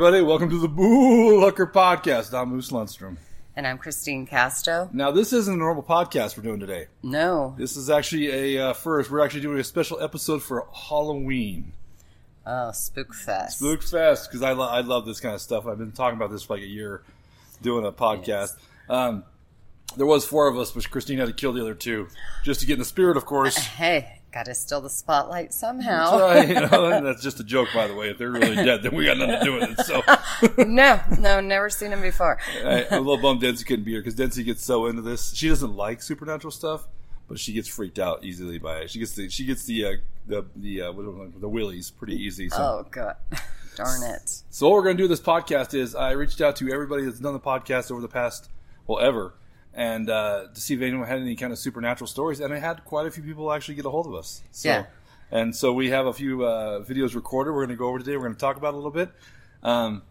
Everybody, welcome to the Bullhucker Podcast. I'm Moose Lundstrom. And I'm Christine Casto. Now, this isn't a normal podcast we're doing today. No. This is actually a uh, first. We're actually doing a special episode for Halloween. Oh, Spookfest. Spook Fest, because I, lo- I love this kind of stuff. I've been talking about this for like a year, doing a podcast. Yes. Um, there was four of us, but Christine had to kill the other two, just to get in the spirit, of course. Hey, gotta steal the spotlight somehow. Right, you that's just a joke, by the way. If they're really dead, then we got nothing to do with it. So, no, no, never seen him before. I, I'm a little bummed Densey couldn't be here because Densey gets so into this. She doesn't like supernatural stuff, but she gets freaked out easily by it. She gets the she gets the uh, the the uh, what do I- the willies pretty easy. So. Oh, God. Darn it. So what we're going to do with this podcast is I reached out to everybody that's done the podcast over the past, well, ever, and uh, to see if anyone had any kind of supernatural stories. And I had quite a few people actually get a hold of us. So, Yeah. And so we have a few uh, videos recorded. We're going to go over today. We're going to talk about a little bit. Um,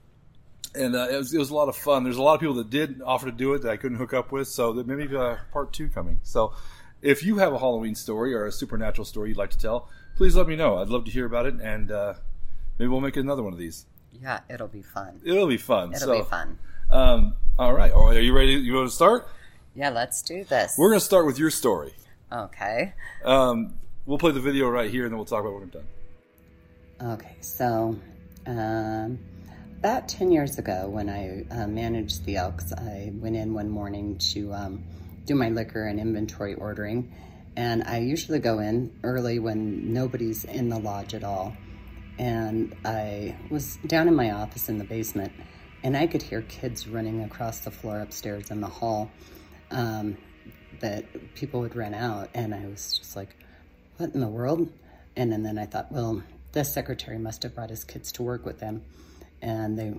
and uh, it, was, it was a lot of fun. There's a lot of people that did offer to do it that I couldn't hook up with. So there may be uh, part two coming. So if you have a Halloween story or a supernatural story you'd like to tell, please let me know. I'd love to hear about it. And uh, maybe we'll make another one of these. Yeah, it'll be fun. It'll be fun. It'll so, be fun. Um, all right. All right. Are you ready? You want to start? Yeah, let's do this. We're going to start with your story. okay. Um, we'll play the video right here, and then we'll talk about what we've done. Okay, so um, about 10 years ago, when I uh, managed the Elks, I went in one morning to um, do my liquor and inventory ordering. And I usually go in early when nobody's in the lodge at all. And I was down in my office in the basement, and I could hear kids running across the floor upstairs in the hall um, that people would run out. And I was just like, what in the world? And, and then I thought, well, the secretary must have brought his kids to work with them, and they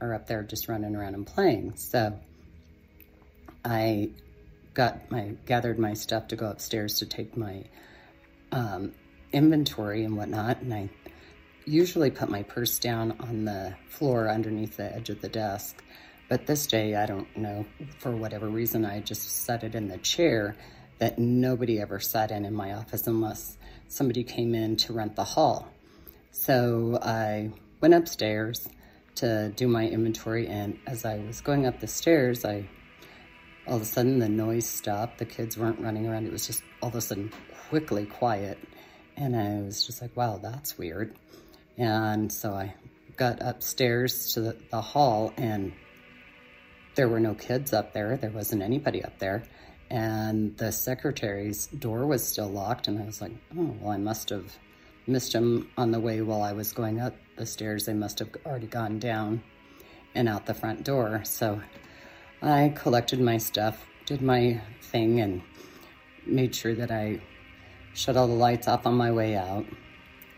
are up there just running around and playing. So I got my gathered my stuff to go upstairs to take my um, inventory and whatnot, and I usually put my purse down on the floor underneath the edge of the desk. But this day, I don't know, for whatever reason, I just set it in the chair that nobody ever sat in in my office unless somebody came in to rent the hall. So I went upstairs to do my inventory, and as I was going up the stairs, I all of a sudden the noise stopped. The kids weren't running around. It was just all of a sudden quickly quiet. And I was just like, wow, that's weird. And so I got upstairs to the, the hall, and there were no kids up there. There wasn't anybody up there. And the secretary's door was still locked. And I was like, oh, well, I must have missed him on the way while I was going up the stairs. They must have already gone down and out the front door. So I collected my stuff, did my thing, and made sure that I shut all the lights off on my way out.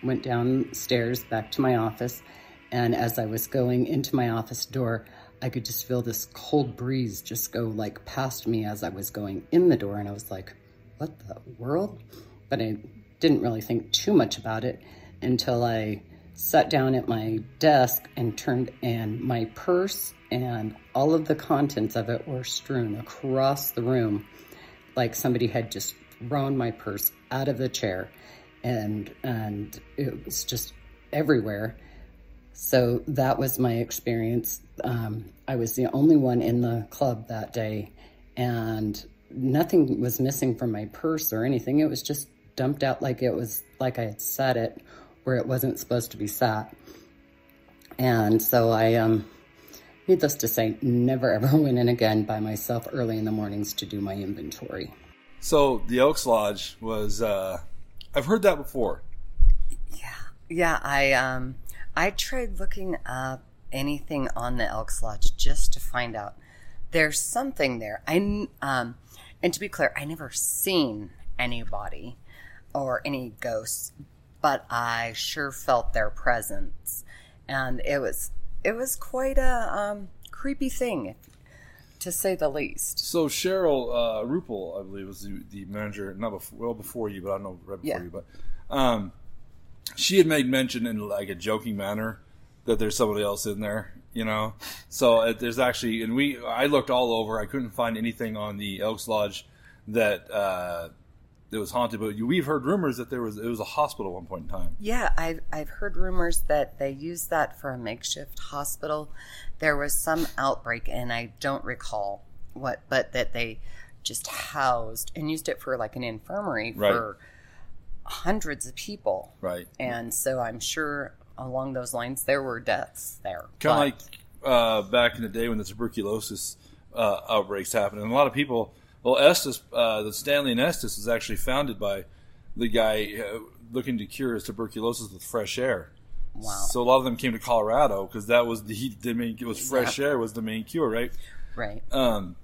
Went downstairs back to my office, and as I was going into my office door, I could just feel this cold breeze just go like past me as I was going in the door, and I was like, what the world? But I didn't really think too much about it until I sat down at my desk and turned, and my purse and all of the contents of it were strewn across the room like somebody had just thrown my purse out of the chair and and it was just everywhere so that was my experience um, i was the only one in the club that day and nothing was missing from my purse or anything it was just dumped out like it was like i had set it where it wasn't supposed to be sat and so i um needless to say never ever went in again by myself early in the mornings to do my inventory So the Elks Lodge was. Uh, I've heard that before. Yeah, Yeah. I um I tried looking up anything on the Elks Lodge just to find out there's something there. I um and to be clear, I never seen anybody or any ghosts, but I sure felt their presence, and it was it was quite a um, creepy thing, to say the least. So Cheryl uh, Rupel, I believe, was the, the manager. Not before, well before you, but I don't know right before Yeah. you. But um, she had made mention in like a joking manner that there's somebody else in there. You know, so uh, there's actually, and we I looked all over. I couldn't find anything on the Elks Lodge that uh, it was haunted. But we've heard rumors that there was it was a hospital at one point in time. Yeah, I've, I've heard rumors that they used that for a makeshift hospital. There was some outbreak, and I don't recall what, but that they just housed and used it for like an infirmary Right. for hundreds of people. Right. And so I'm sure along those lines there were deaths there. Kind of like uh, back in the day when the tuberculosis uh, outbreaks happened, and a lot of people. Well, Estes, uh, the Stanley and Estes, is actually founded by the guy uh, looking to cure his tuberculosis with fresh air. Wow. So a lot of them came to Colorado because that was the, the main. It was fresh air was the main cure, right? right. Um,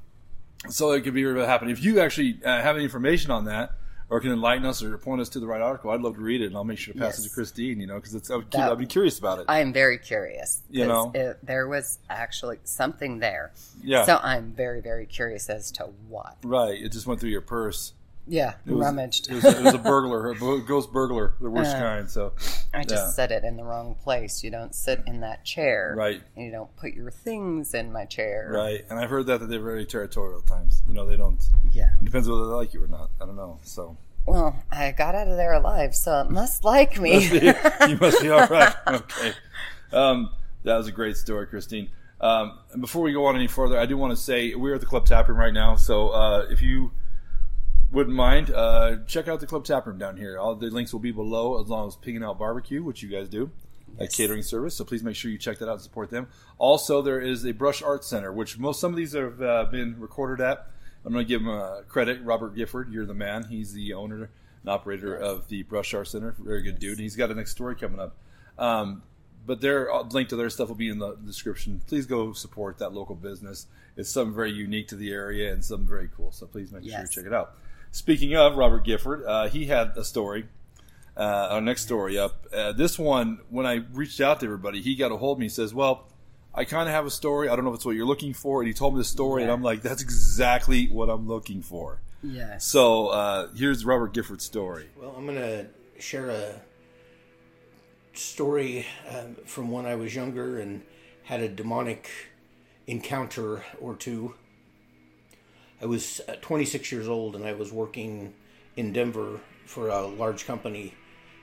so it could be really happen. If you actually uh, have any information on that, or can enlighten us or point us to the right article, I'd love to read it, and I'll make sure to pass it to Christine. You know, because it's I'd, That- I'd be curious about it. I am very curious. You know? it, there was actually something there. Yeah. So I'm very, very curious as to what. right. It just went through your purse. Yeah, It was, rummaged. It was, it was a burglar, a ghost burglar, the worst Uh, kind. So I just yeah. set it in the wrong place. You don't sit in that chair. Right. And you don't put your things in my chair. right, and I've heard that that they're very territorial at times. You know, they don't. Yeah. It depends whether they like you or not. I don't know. So Well, I got out of there alive, so it must like me. you must be all right. Okay. Um, that was a great story, Christine. Um, and before we go on any further, I do want to say we're at the Club Tap Room right now. So uh, if you wouldn't mind, uh, check out the Club Tap Room down here. All the links will be below, as long as Picking Out Barbecue, which you guys do, a catering service. So please make sure you check that out and support them. Also, there is a Brush Art Center, which most some of these have uh, been recorded at. I'm going to give him uh, credit. Robert Gifford, you're the man. He's the owner and operator of the Brush Art Center. Very good dude. He's got a next story coming up. Um, but their uh, link to their stuff will be in the description. Please go support that local business. It's something very unique to the area and something very cool. So please make sure you check it out. Speaking of Robert Gifford, uh, he had a story. Uh, our next story up. Uh, this one, when I reached out to everybody, he got a hold of me. He says, "Well, I kind of have a story. I don't know if it's what you're looking for." And he told me the story, and I'm like, "That's exactly what I'm looking for." Yeah. So uh, here's Robert Gifford's story. Well, I'm going to share a story um, from when I was younger and had a demonic encounter or two. I was uh, 26 years old and I was working in Denver for a large company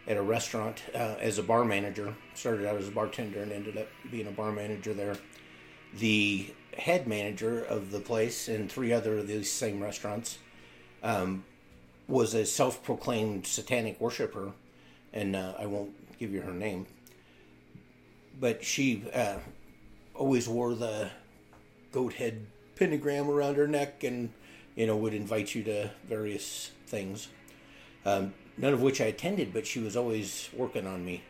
at a restaurant uh, as a bar manager. Started out as a bartender and ended up being a bar manager there. The head manager of the place and three other of these same restaurants was a self-proclaimed satanic worshiper, and uh, I won't give you her name, but she uh, always wore the goat head pentagram around her neck, and you know would invite you to various things. Um, none of which I attended, but she was always working on me.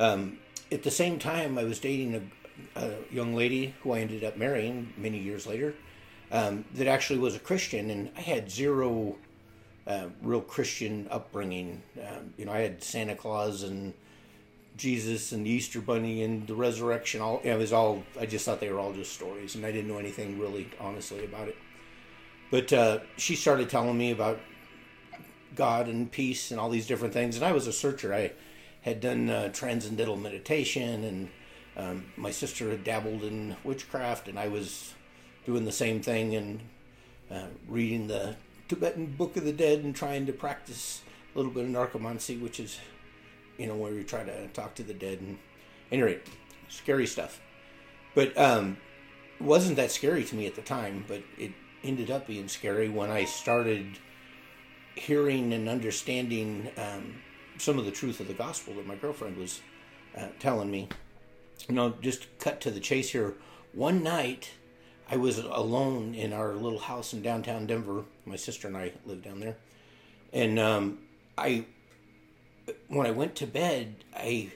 Um, at the same time, I was dating a, a young lady who I ended up marrying many years later. Um, that actually was a Christian, and I had zero uh, real Christian upbringing. Um, you know, I had Santa Claus and Jesus and the Easter Bunny and the resurrection. All it was all. I just thought they were all just stories, and I didn't know anything really honestly about it. But uh, she started telling me about God and peace and all these different things, and I was a searcher. I had done uh, transcendental meditation, and um, my sister had dabbled in witchcraft, and I was doing the same thing and uh, reading the Tibetan Book of the Dead and trying to practice a little bit of necromancy, which is, you know, where you try to talk to the dead. And anyway, scary stuff. But um, wasn't that scary to me at the time, but it ended up being scary when I started hearing and understanding um, some of the truth of the gospel that my girlfriend was uh, telling me. You know, just cut to the chase here. One night, I was alone in our little house in downtown Denver. My sister and I lived down there, and um, I, when I went to bed, I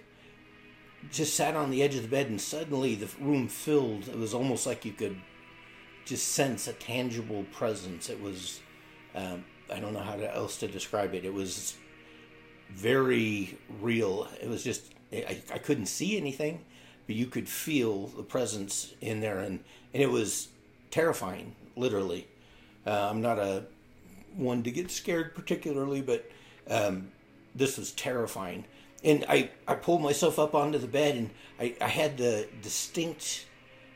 just sat on the edge of the bed, and suddenly the room filled. It was almost like you could just sense a tangible presence. It was, um, I don't know how else to describe it. It was very real. It was just, I, I couldn't see anything, but you could feel the presence in there, and, and it was terrifying, literally. Uh, I'm not a one to get scared particularly, but um, this was terrifying. And I, I pulled myself up onto the bed, and I, I had the distinct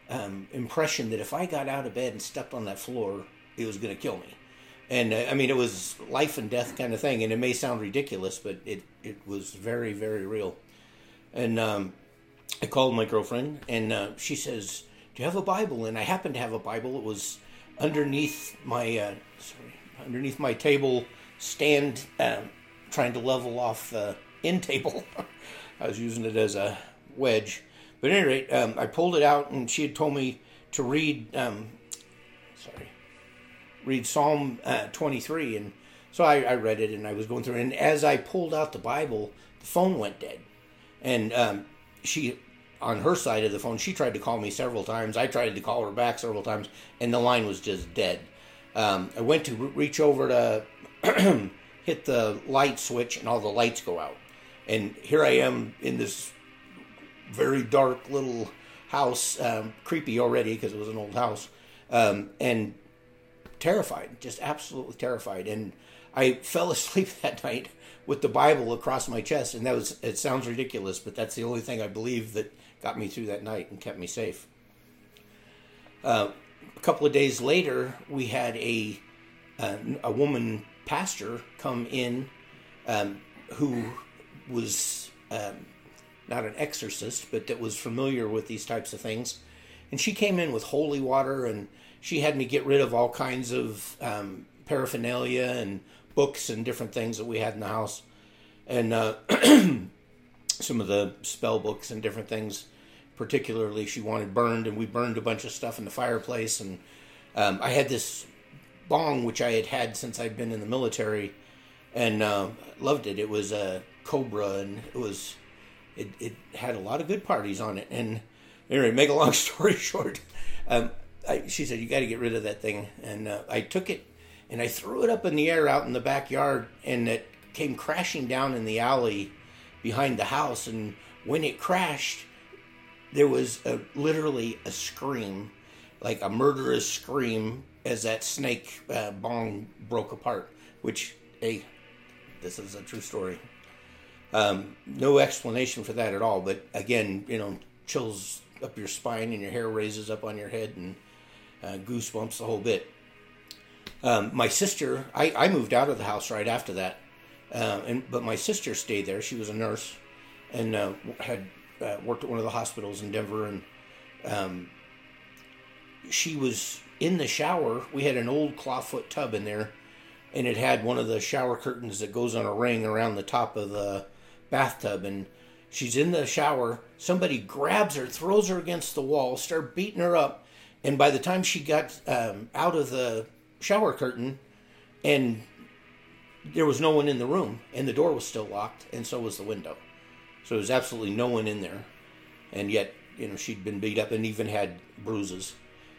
um, impression that if I got out of bed and stepped on that floor, it was going to kill me. and uh, I mean it was life and death kind of thing, and it may sound ridiculous, but it it was very very real. And um, I called my girlfriend, and uh, she says, "Do you have a Bible?" And I happened to have a Bible. It was underneath my uh, sorry underneath my table stand, uh, trying to level off the end table. I was using it as a wedge. But at any rate, um, I pulled it out, and she had told me to read. Um, sorry, read Psalm uh, 23, and so I, I, read it, and I was going through. And as I pulled out the Bible, the phone went dead, and um, she, on her side of the phone, she tried to call me several times. I tried to call her back several times, and the line was just dead. Um, I went to reach over to hit the light switch, and all the lights go out. And here I am in this very dark little house, um, creepy already because it was an old house, um, and terrified, just absolutely terrified. And I fell asleep that night with the Bible across my chest, and that was it sounds ridiculous, but that's the only thing I believe that got me through that night and kept me safe. Uh, a couple of days later, we had a uh, a woman pastor come in um, who was um, not an exorcist, but that was familiar with these types of things. And she came in with holy water, and she had me get rid of all kinds of um, paraphernalia and books and different things that we had in the house, and uh, some of the spell books and different things. Particularly, she wanted burned, and we burned a bunch of stuff in the fireplace. And um, I had this bong, which I had had since I'd been in the military, and uh, loved it. It was a Cobra, and it was it, it had a lot of good parties on it. And anyway, make a long story short, um, I, she said, You got to get rid of that thing. And uh, I took it and I threw it up in the air out in the backyard, and it came crashing down in the alley behind the house. And when it crashed, there was a, literally a scream, like a murderous scream, as that snake uh, bong broke apart. Which, hey, this is a true story. Um, no explanation for that at all. But again, you know, chills up your spine and your hair raises up on your head and uh, goosebumps the whole bit. Um, my sister, I, I moved out of the house right after that, uh, and but my sister stayed there. She was a nurse and uh, had uh, worked at one of the hospitals in Denver, and um, she was in the shower. We had an old clawfoot tub in there, and it had one of the shower curtains that goes on a ring around the top of the bathtub and she's in the shower. Somebody grabs her, throws her against the wall, start beating her up. And by the time she got um, out of the shower curtain, and there was no one in the room, and the door was still locked, and so was the window. So there was absolutely no one in there. And yet, you know, she'd been beat up and even had bruises.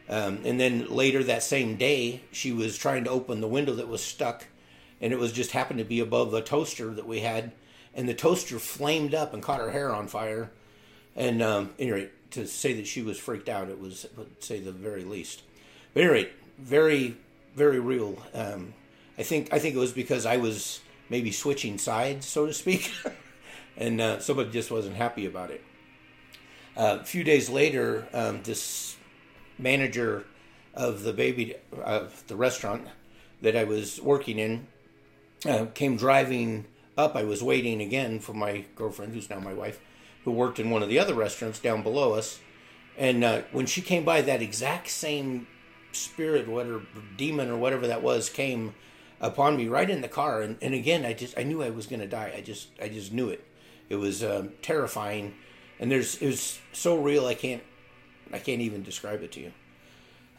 Um, and then later that same day, she was trying to open the window that was stuck, and it was just happened to be above the toaster that we had and the toaster flamed up and caught her hair on fire. And um, anyway, to say that she was freaked out, it was, would say the very least. But anyway, very, very real. Um, I think I think it was because I was maybe switching sides, so to speak, and uh, somebody just wasn't happy about it. Uh, a few days later, um, this manager of the baby of the restaurant that I was working in uh, came driving up, I was waiting again for my girlfriend, who's now my wife, who worked in one of the other restaurants down below us. And uh, when she came by, that exact same spirit, whatever demon or whatever that was, came upon me right in the car. And, and again, I just I knew I was going to die. I just I just knew it. It was um, terrifying, and there's it was so real. I can't I can't even describe it to you.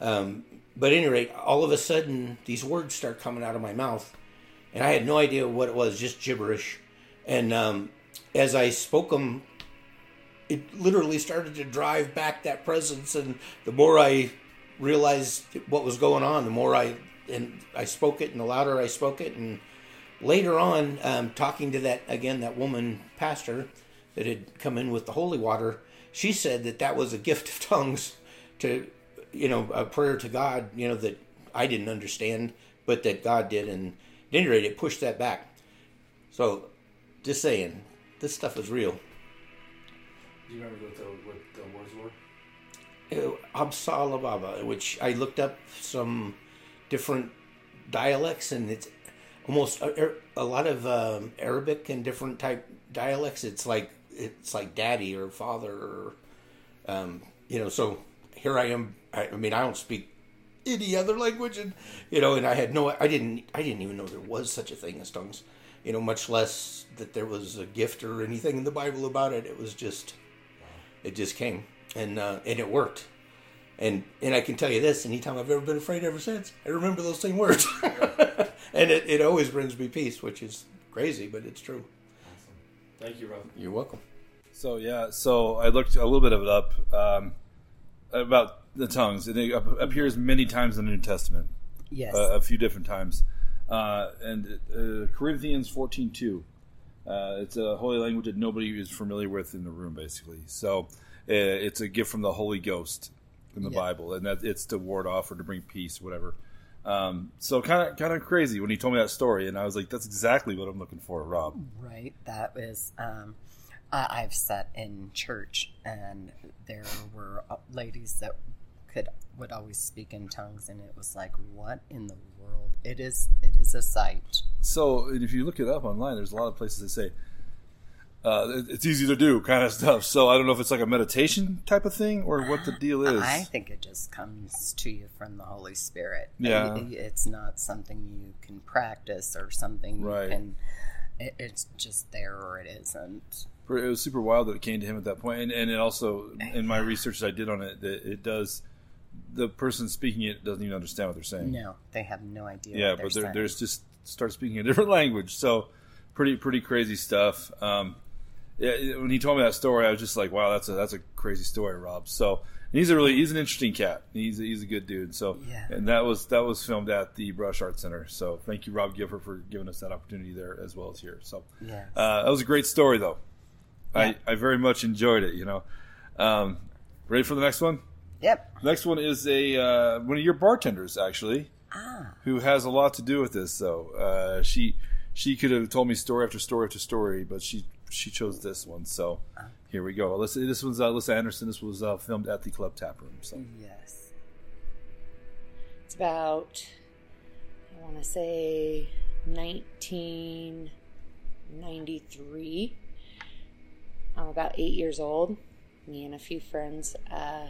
Um, but at any rate, all of a sudden, these words start coming out of my mouth and I had no idea what it was, just gibberish. And um, as I spoke them, it literally started to drive back that presence. And the more I realized what was going on, the more I and I spoke it, and the louder I spoke it. And later on, um, talking to that again, that woman pastor that had come in with the holy water, she said that that was a gift of tongues to, you know, a prayer to God, you know, that I didn't understand, but that God did, and at any rate, it pushed that back. So, just saying, this stuff is real. Do you remember what the, what the words were? Uh, Absalababa, which I looked up some different dialects, and it's almost a, a lot of um, Arabic and different type dialects. It's like it's like daddy or father or um, you know. So here I am. I, I mean, I don't speak any other language, and you know, and I had no, I didn't, I didn't even know there was such a thing as tongues. You know, much less that there was a gift or anything in the Bible about it. It was just, it just came, and uh, and it worked. And and I can tell you this: anytime I've ever been afraid ever since, I remember those same words, and it, it always brings me peace, which is crazy, but it's true. Thank you, Rob. You're welcome. So yeah, so I looked a little bit of it up um, about the tongues, it appears many times in the New Testament, Yes. uh, a few different times. Uh, and uh, Corinthians fourteen two, uh, it's a holy language that nobody is familiar with in the room, basically. So uh, it's a gift from the Holy Ghost in the Yeah. Bible, and that it's to ward off or to bring peace, whatever. Um, so kind of kind of crazy when he told me that story, and I was like, "That's exactly what I'm looking for, Rob." Right. That was. Um, I I've sat in church, and there were uh, ladies that could would always speak in tongues, and it was like, what in the world? It is. It is a sight. So and if you look it up online, there's a lot of places that say uh, it's easy to do kind of stuff. So I don't know if it's like a meditation type of thing or what the deal is. I think it just comes to you from the Holy Spirit. Yeah. It's not something you can practice or something Right. you can. It's just there or it isn't. it was super wild that it came to him at that point, and, and it also in my research that I did on it, that it does. The person speaking it doesn't even understand what they're saying. No, they have no idea. yeah, what they're but they're, there's just start speaking a different language. So pretty pretty crazy stuff. Um, when he told me that story, I was just like, wow, that's a that's a crazy story, Rob. So he's a really he's an interesting cat. He's a, he's a good dude. So Yeah. and that was that was filmed at the Brush Art Center. So thank you, Rob Gifford, for giving us that opportunity there as well as here. So Yes. uh, that was a great story, though. Yeah. I I very much enjoyed it. You know, um, ready for the next one? Yep. Next one is a uh, one of your bartenders actually Ah. who has a lot to do with this though. Uh, she she could have told me story after story after story, but she she chose this one. So here we go. Alyssa, this one's uh, Alyssa Anderson. This was uh, filmed at the Club Tap Room. So Yes. It's about, I want to say, 1993. I'm about eight years old. Me and a few friends uh,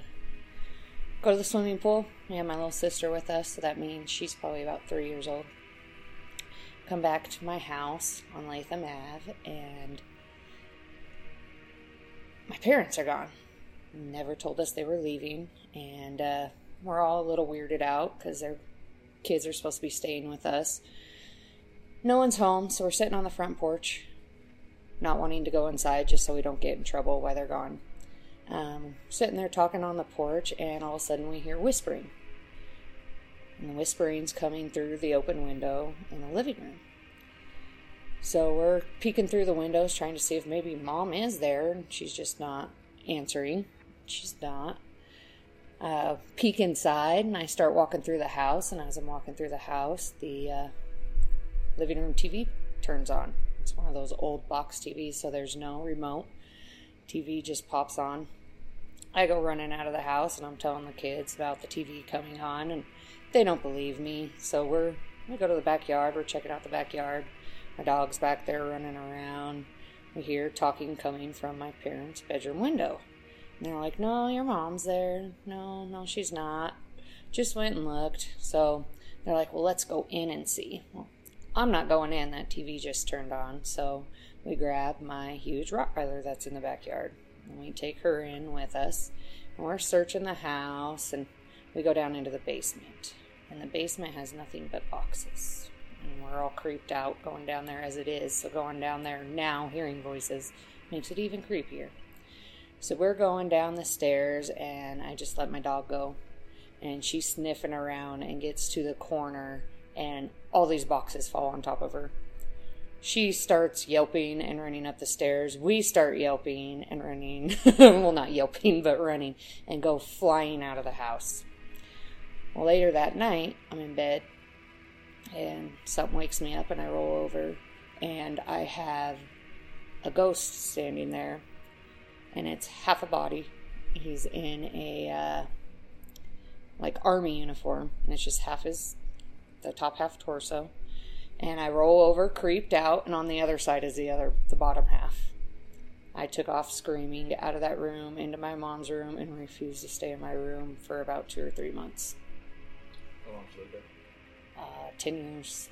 go to the swimming pool. We have my little sister with us, so that means she's probably about three years old. Come back to my house on Latham Ave, and my parents are gone. Never told us they were leaving, and uh, we're all a little weirded out because their kids are supposed to be staying with us. No one's home, so we're sitting on the front porch, not wanting to go inside just so we don't get in trouble while they're gone. Um, sitting there talking on the porch, and all of a sudden we hear whispering. And the whispering's coming through the open window in the living room. So we're peeking through the windows trying to see if maybe mom is there, and she's just not answering. She's not uh, peek inside and I start walking through the house. And as I'm walking through the house, the uh, living room TV turns on. It's one of those old box TVs, so there's no remote. TV just pops on. I go running out of the house and I'm telling the kids about the TV coming on, and they don't believe me. So we're we go to the backyard. We're checking out the backyard. My dog's back there running around. We hear talking coming from my parents' bedroom window. And they're like, no, your mom's there. No, no, she's not. Just went and looked. So they're like, well, let's go in and see. Well, I'm not going in. That TV just turned on. So we grab my huge Rottweiler that's in the backyard. And we take her in with us. And we're searching the house. And we go down into the basement. And the basement has nothing but boxes. And we're all creeped out going down there as it is. So going down there now, hearing voices, makes it even creepier. So we're going down the stairs, and I just let my dog go. And she's sniffing around and gets to the corner, and all these boxes fall on top of her. She starts yelping and running up the stairs. We start yelping and running. well, not yelping, but running, and go flying out of the house. Later that night, I'm in bed, and something wakes me up, and I roll over, and I have a ghost standing there and it's half a body. He's in a uh, like army uniform, and it's just half his the top half torso. And I roll over, creeped out, and on the other side is the other, the bottom half. I took off screaming, out of that room, into my mom's room, and refused to stay in my room for about two or three months. How? Uh, ten years.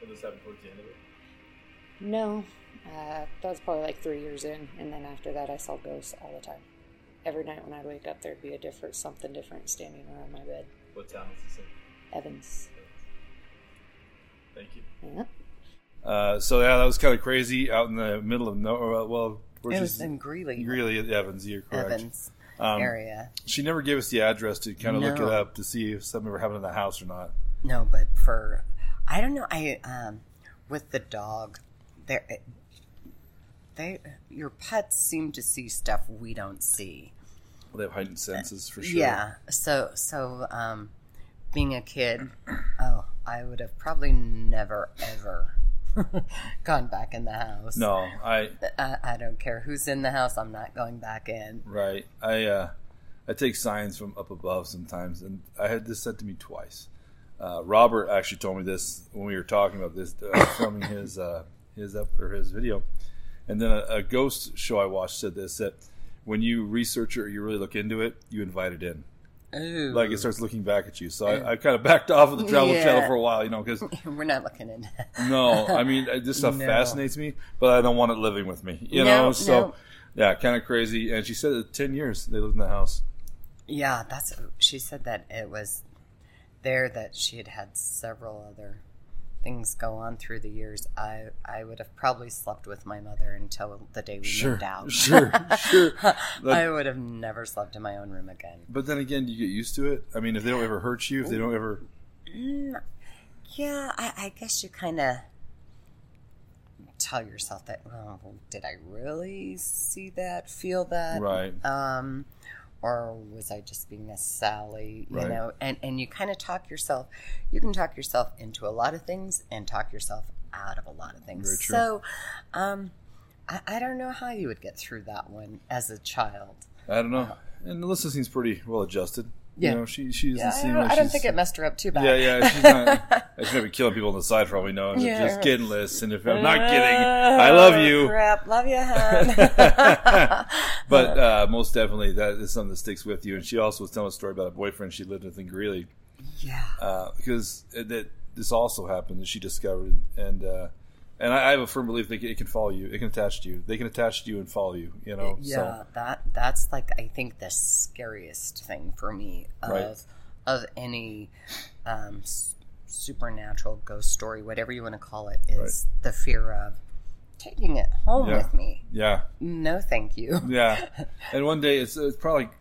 Did this happen towards the end of it? No, uh, that was probably like three years in, and then after that, I saw ghosts all the time. Every night when I'd wake up, there'd be a different, something different standing around my bed. What town was this in? Evans. Thank you. Yeah. Uh, so yeah, that was kind of crazy out in the middle of nowhere. Well, where It she's- was in Greeley, Greeley, Evans. You're correct. Evans Um, area. She never gave us the address to kind of look it up to see if something were happening in the house or not. No, but for I don't know. I um with the dog, there they your pets seem to see stuff we don't see. They have heightened senses for sure. Yeah. So so um, being a kid, oh, I would have probably never ever gone back in the house. No, I I, I don't care who's in the house. I'm not going back in. right. I uh, I take signs from up above sometimes, and I had this said to me twice. Uh, Robert actually told me this when we were talking about this, uh, filming his uh, his up or his video, and then a, a ghost show I watched said this that when you research it or you really look into it, you invite it in. Ooh, Like it starts looking back at you. So I, I kind of backed off of the Travel Yeah. Channel for a while, you know, because we're not looking in. no, I mean uh, this stuff No. fascinates me, but I don't want it living with me, you No, know. So no. yeah, kind of crazy. And she said that ten years they lived in the house. Yeah, that's. She said that it was there that she had had several other things go on through the years. I I would have probably slept with my mother until the day we moved out. sure, sure. I would have never slept in my own room again. but then again, do you get used to it? I mean, if they don't ever hurt you, if they don't ever, Yeah, I, I guess you kind of tell yourself that. Oh, did I really see that, feel that? right, um, or was I just being a Sally? You Right. know, and and you kind of talk yourself. You can talk yourself into a lot of things and talk yourself out of a lot of things. Very true. So, um, I, I don't know how you would get through that one as a child. I don't know. And Alyssa seems pretty well adjusted. Yeah. you know, she she doesn't Yeah, I seem don't, like I don't think it messed her up too bad. Yeah, yeah, she's not. she's gonna be killing people on the side for all we know. And Yeah. just kidding, Liz. And if I'm not kidding, I love you. Crap, love you, hon. but uh, most definitely, that is something that sticks with you. And she also was telling a story about a boyfriend she lived with in Greeley, yeah. uh, because that this also happened that she discovered, and uh, and I, I have a firm belief that it can follow you, it can attach to you, they can attach to you and follow you. You know, Yeah, so that that's like I think the scariest thing for me of Right. of any um, supernatural ghost story, whatever you want to call it, is the fear of taking it home Yeah. with me. yeah, No, thank you. yeah. And one day it's it's probably like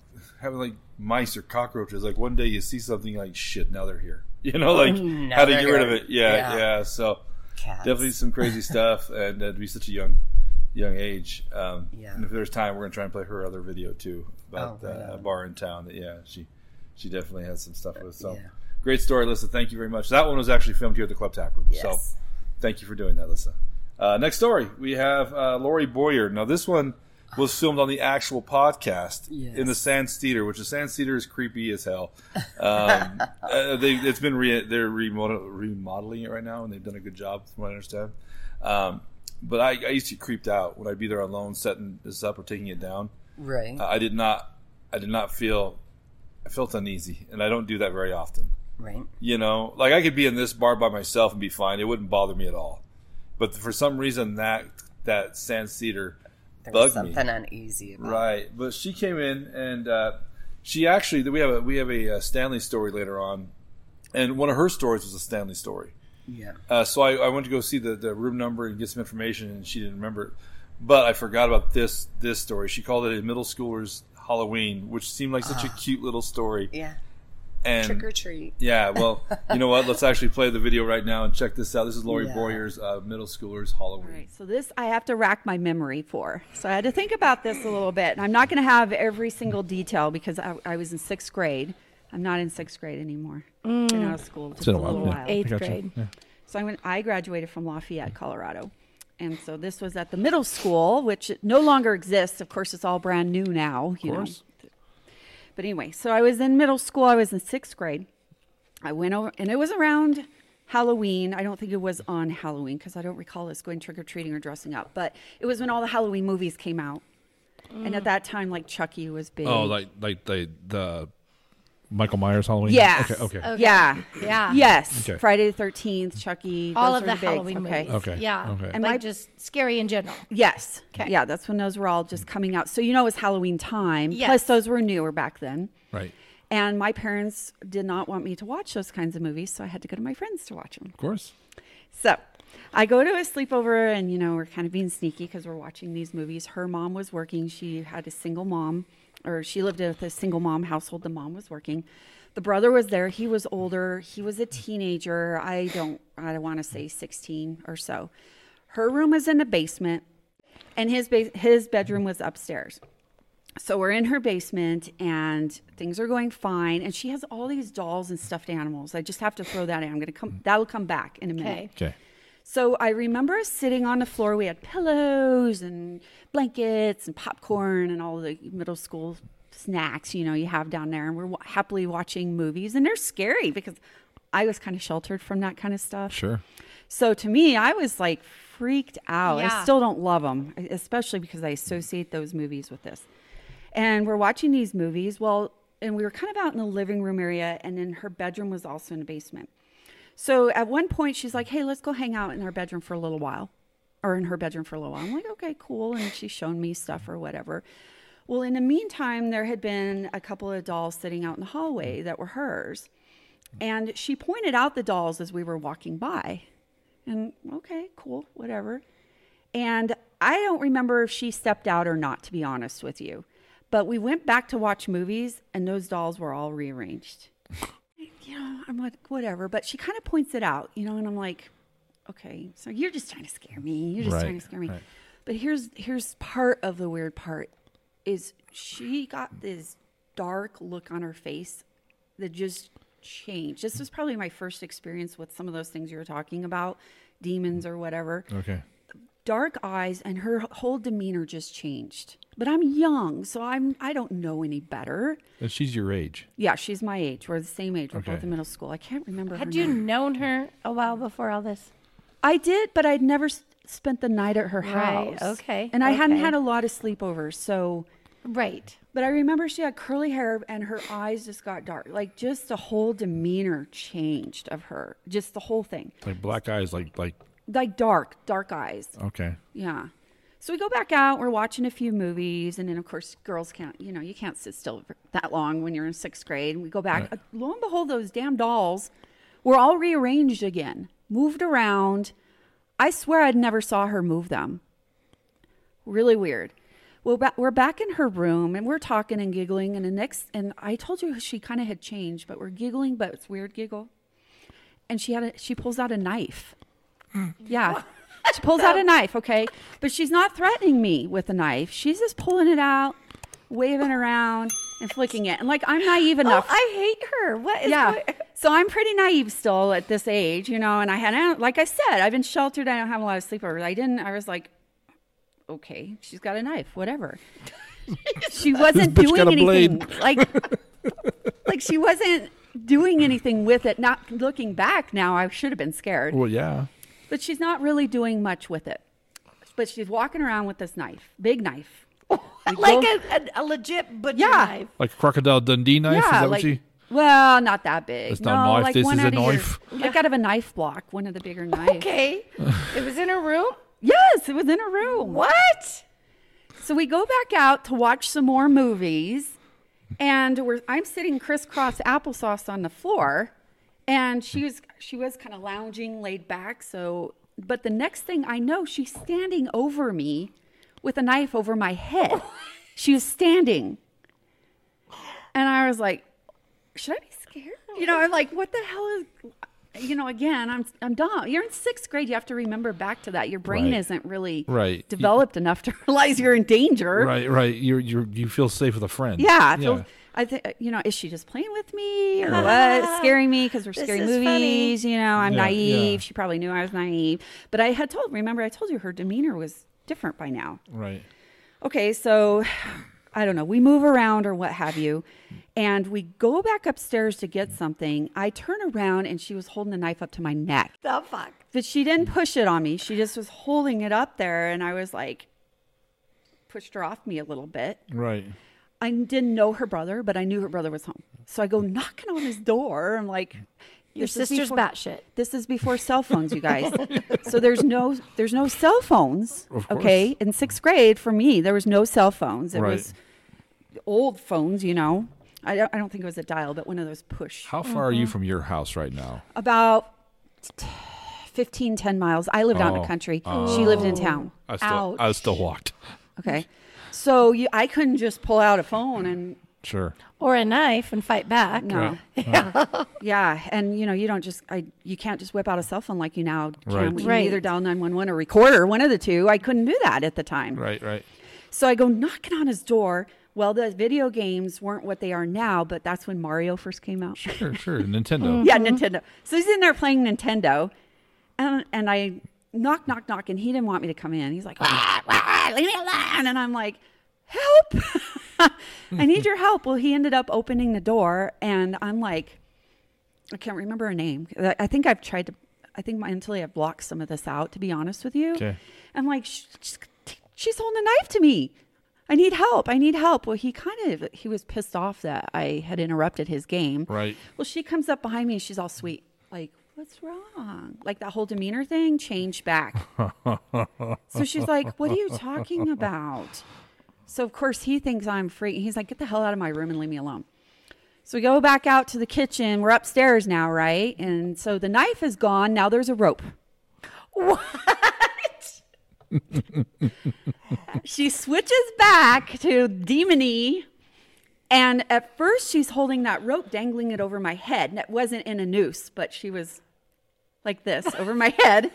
having like mice or cockroaches. Like one day you see something like shit, now they're here. You know, like Now how to get rid of it. Yeah, Yeah. yeah. So Cats. definitely some crazy stuff, and uh, to be such a young young age. Um, Yeah. And if there's time, we're gonna try and play her other video too about Oh, right uh, a bar in town. That yeah, she she definitely has some stuff with. So Yeah. great story, Lisa. Thank you very much. That one was actually filmed here at the Club Tap Room. So Yes. thank you for doing that, Lisa. Uh, next story, we have uh, Lori Boyer. Now this one was filmed on the actual podcast Yes. in the Sands Theater, which the Sands Theater is creepy as hell. Um, uh, they, it's been re- they're remodel- remodeling it right now, and they've done a good job, from what I understand. Um, but I, I used to get creeped out when I'd be there alone, setting this up or taking it down. Right. I did not, I did not feel, I felt uneasy, and I don't do that very often. right. You know, like I could be in this bar by myself and be fine; it wouldn't bother me at all. But for some reason, that that Sands Theater There was bugged me. something uneasy about Right, but she came in and uh, she actually we have a we have a, uh Stanley story later on, and one of her stories was a Stanley story. Yeah. Uh, so I, I went to go see the, the room number and get some information, and she didn't remember it. But I forgot about this this story. She called it a middle schooler's Halloween, which seemed like such a cute little story. Yeah. And Trick or treat. yeah, well, you know what? Let's actually play the video right now and check this out. This is Lori Yeah. Boyer's uh, middle schooler's Halloween. All right, so this I have to rack my memory for. So I had to think about this a little bit. And I'm not going to have every single detail because I, I was in sixth grade. I'm not in sixth grade anymore. Been out of school just been a, a while, yeah. while. Eighth grade. Yeah. So I went. I graduated from Lafayette, Colorado, and so this was at the middle school, which no longer exists. Of course, it's all brand new now. You course. know. But anyway, so I was in middle school. I was in sixth grade, I went over, and it was around Halloween. I don't think it was on Halloween because I don't recall us going trick or treating or dressing up. But it was when all the Halloween movies came out, and at mm. that time, like Chucky was oh, big. Oh, like like the the Michael Myers Halloween. Yes. Okay. Okay. Okay. yeah, Yeah. yes. Okay. Friday the Thirteenth, Chucky, All of the were big. Halloween okay. movies. Okay. Yeah. Okay. And like my- just scary in general. Yes. Okay. Yeah, that's when those were all just coming out. So you know it was Halloween time. Yes. Plus those were newer back then. Right. And my parents did not want me to watch those kinds of movies, so I had to go to my friends to watch them. Of course. So I go to a sleepover, and you know we're kind of being sneaky because we're watching these movies. Her mom was working; she had a single mom, or she lived with a single mom household. The mom was working. The brother was there. He was older. He was a teenager. I don't. I don't want to say sixteen or so. Her room was in the basement, and his ba- his bedroom was upstairs. So we're in her basement and things are going fine. And she has all these dolls and stuffed animals. I just have to throw that in. I'm going to come, that'll come back in a minute. Okay. Okay. So I remember sitting on the floor. We had pillows and blankets and popcorn and all the middle school snacks, you know, you have down there. And we're happily watching movies. And they're scary because I was kind of sheltered from that kind of stuff. Sure. So to me, I was like freaked out. Yeah. I still don't love them, especially because I associate those movies with this. And we're watching these movies. Well, and we were kind of out in the living room area, and then her bedroom was also in the basement. So at one point, she's like, "Hey, let's go hang out in our bedroom for a little while, or in her bedroom for a little while." I'm like, "Okay, cool." And she's shown me stuff or whatever. Well, in the meantime, there had been a couple of dolls sitting out in the hallway that were hers. And she pointed out the dolls as we were walking by. And okay, cool, whatever. And I don't remember if she stepped out or not, to be honest with you. But we went back to watch movies, and those dolls were all rearranged. You know, I'm like, whatever. But she kind of points it out, you know, and I'm like, okay, so you're just trying to scare me. You're just Right, trying to scare me. right. But here's here's part of the weird part is she got this dark look on her face that just changed. This was probably my first experience with some of those things you were talking about, demons or whatever. Okay. Dark eyes and her whole demeanor just changed. But I'm young, so I'm I don't know any better. And she's your age. Yeah, she's my age. We're the same age. We're Okay. both in middle school. I can't remember. Had her you name. known her a while before all this? I did, but I'd never s- spent the night at her Right, house. okay, And I hadn't had a lot of sleepovers, so Right. But I remember she had curly hair and her eyes just got dark. Like just the whole demeanor changed of her. Just the whole thing. Like black eyes. Like like. Like dark, dark eyes. Okay. Yeah. So we go back out, we're watching a few movies, and then of course girls can't, you know, you can't sit still that long when you're in sixth grade. And we go back. Right. Uh, lo and behold, those damn dolls were all rearranged again, moved around. I swear I'd never saw her move them. Really weird. Well, ba- we're back in her room and we're talking and giggling. And the next, and I told you she kind of had changed, but we're giggling, but it's weird giggle. And she had a, she pulls out a knife. Mm. Yeah. She pulls out a knife, okay? But she's not threatening me with a knife. She's just pulling it out, waving around, and flicking it. And like, I'm naive oh, enough. Oh, I hate her. What is yeah. going- So I'm pretty naive still at this age, you know, and I had, like I said, I've been sheltered. I don't have a lot of sleepovers. I didn't, I was like, okay, she's got a knife, whatever. she wasn't bitch doing got a anything. blade. Like, like she wasn't doing anything with it. Not looking back now, I should have been scared. Well, yeah. But she's not really doing much with it. But she's walking around with this knife, big knife. We like go- a, a, a legit butcher Yeah. knife. Like crocodile Dundee knife. Is that like, what she? well, not that big. It's no, not a knife, like this one is a out of your- knife. like out of a knife block, one of the bigger knives. Okay. it was in her room? Yes, it was in a room. What? So we go back out to watch some more movies, and we're I'm sitting crisscross applesauce on the floor, and she was she was kind of lounging, laid back. So, but the next thing I know, she's standing over me with a knife over my head. she was standing, and I was like, "Should I be scared?" You know, I'm like, "What the hell is?" You know, again, I'm I'm dumb. You're in sixth grade. You have to remember back to that. Your brain Right. isn't really Right. developed enough to realize you're in danger. Right. Right. You're, you're, you feel safe with a friend. Yeah. Yeah. Feel, I think you know, is she just playing with me or what? Scaring me because we're This scary is funny. movies. You know, I'm Yeah, naive. yeah. She probably knew I was naive, but I had told. Remember, I told you her demeanor was different by now. Right. Okay, so I don't know, we move around or what have you. And we go back upstairs to get something. I turn around and she was holding the knife up to my neck. The fuck. But she didn't push it on me. She just was holding it up there. And I was like, pushed her off me a little bit. Right. I didn't know her brother, but I knew her brother was home. So I go knocking on his door. I'm like, Your sister's before- batshit. This is before cell phones, you guys. Oh, so there's no there's no cell phones. Okay, in sixth grade for me, there was no cell phones. It Right. was old phones, you know. I don't, I don't think it was a dial, but one of those push. How far are you mm-hmm. from your house right now? About 15, 10 miles. I lived out in Oh. the country. Oh. She lived in town. I still, I still walked. Okay. So you, I couldn't just pull out a phone and Sure. Or a knife and fight back. no. yeah, yeah, and you know you don't just I you can't just whip out a cell phone like you now can. Right. We Right. either dial nine one one or recorder, one of the two. I couldn't do that at the time. Right. Right. So I go knocking on his door. Well, the video games weren't what they are now, but that's when Mario first came out. Sure. Sure. Nintendo. yeah, Nintendo. So he's in there playing Nintendo, and and I knock, knock, knock, and he didn't want me to come in. He's like, "Wah, wah, leave me alone, and I'm like, help! I need your help. Well, he ended up opening the door, and I'm like, I can't remember her name. I think I've tried to. I think mentally I've blocked some of this out. To be honest with you, Okay. I'm like, she's, she's holding a knife to me. I need help. I need help. Well, he kind of he was pissed off that I had interrupted his game. Right. Well, she comes up behind me and she's all sweet, like, "What's wrong?" Like that whole demeanor thing changed back. so she's like, "What are you talking about?" So of course he thinks I'm free. He's like, "Get the hell out of my room and leave me alone." So we go back out to the kitchen. We're upstairs now, right? And so the knife is gone. Now there's a rope. What? she switches back to demony and at first she's holding that rope dangling it over my head and it wasn't in a noose but she was like this over my head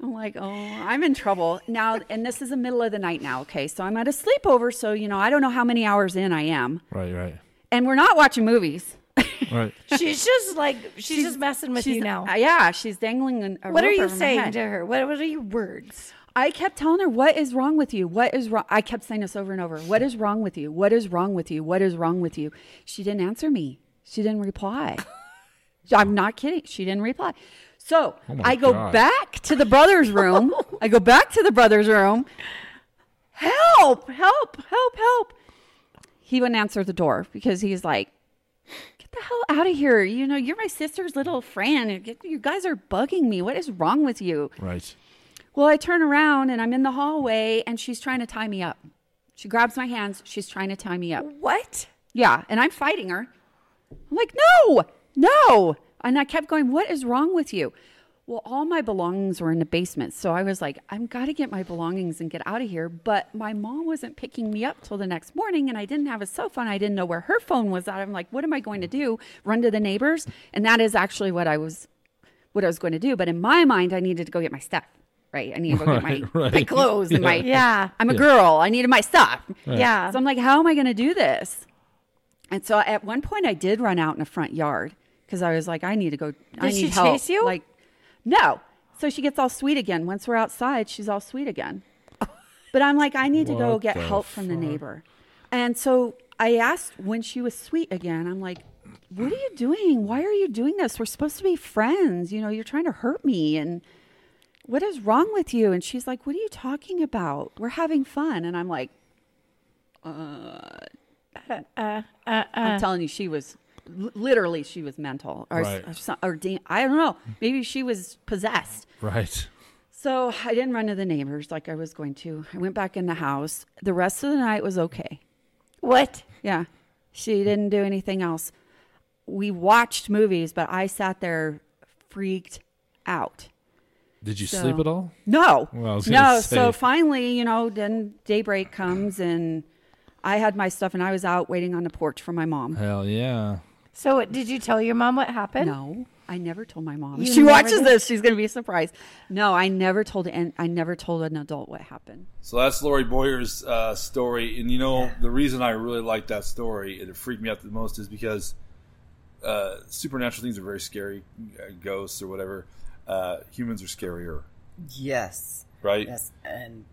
i'm like oh i'm in trouble now and this is the middle of the night now okay so i'm at a sleepover so you know i don't know how many hours in i am Right. Right. and we're not watching movies Right. She's just like she's, just messing with She's- you now. uh, yeah she's dangling an- a what are you over saying to her? What what are your words? I kept telling her, "What is wrong with you? What is wrong?" I kept saying this over and over. What is wrong with you? What is wrong with you? What is wrong with you? She didn't answer me. She didn't reply. I'm not kidding. She didn't reply. So Oh I go God. back to the brother's room. I go back to the brother's room. Help! Help! Help! Help! He wouldn't answer the door because he's like, "Get the hell out of here! You know, you're my sister's little friend. You guys are bugging me. What is wrong with you?" Right. Well, I turn around and I'm in the hallway and she's trying to tie me up. She grabs my hands. She's trying to tie me up. What? Yeah. And I'm fighting her. I'm like, no, no. And I kept going, what is wrong with you? Well, all my belongings were in the basement. So I was like, I've got to get my belongings and get out of here. But my mom wasn't picking me up till the next morning and I didn't have a cell phone. I didn't know where her phone was at. I'm like, what am I going to do? Run to the neighbors? And that is actually what I was what I was going to do. But in my mind, I needed to go get my stuff. Right. I need to go get my, Right, my right. clothes and my Yeah. I'm a girl. I needed my stuff. Yeah. So I'm like, how am I going to do this? And so at one point, I did run out in the front yard because I was like, I need to go. I Did need she help. chase you? Like, no. So she gets all sweet again. Once we're outside, she's all sweet again. But I'm like, I need to go get the help from the neighbor. And so I asked when she was sweet again. I'm like, what are you doing? Why are you doing this? We're supposed to be friends. You know, you're trying to hurt me. And what is wrong with you? And she's like, what are you talking about? We're having fun. And I'm like, uh, uh, uh, I'm telling you, she was literally she was mental or, Right. or, some- or de- I don't know. Maybe she was possessed. Right. So I didn't run to the neighbors like I was going to. I went back in the house. The rest of the night was okay. What? Yeah, she didn't do anything else. We watched movies, but I sat there freaked out. Did you So- sleep at all? No, Well, I was gonna no. So finally, you know, then daybreak comes and I had my stuff and I was out waiting on the porch for my mom. Hell yeah. So did you tell your mom what happened? No, I never told my mom. You she watches did? this, she's going to be surprised. No, I never told an I never told an adult what happened. So that's Lori Boyer's uh, story, and you know the reason I really like that story and it freaked me out the most is because uh, supernatural things are very scary, uh, ghosts or whatever. Uh, humans are scarier, Yes. right? Yes. And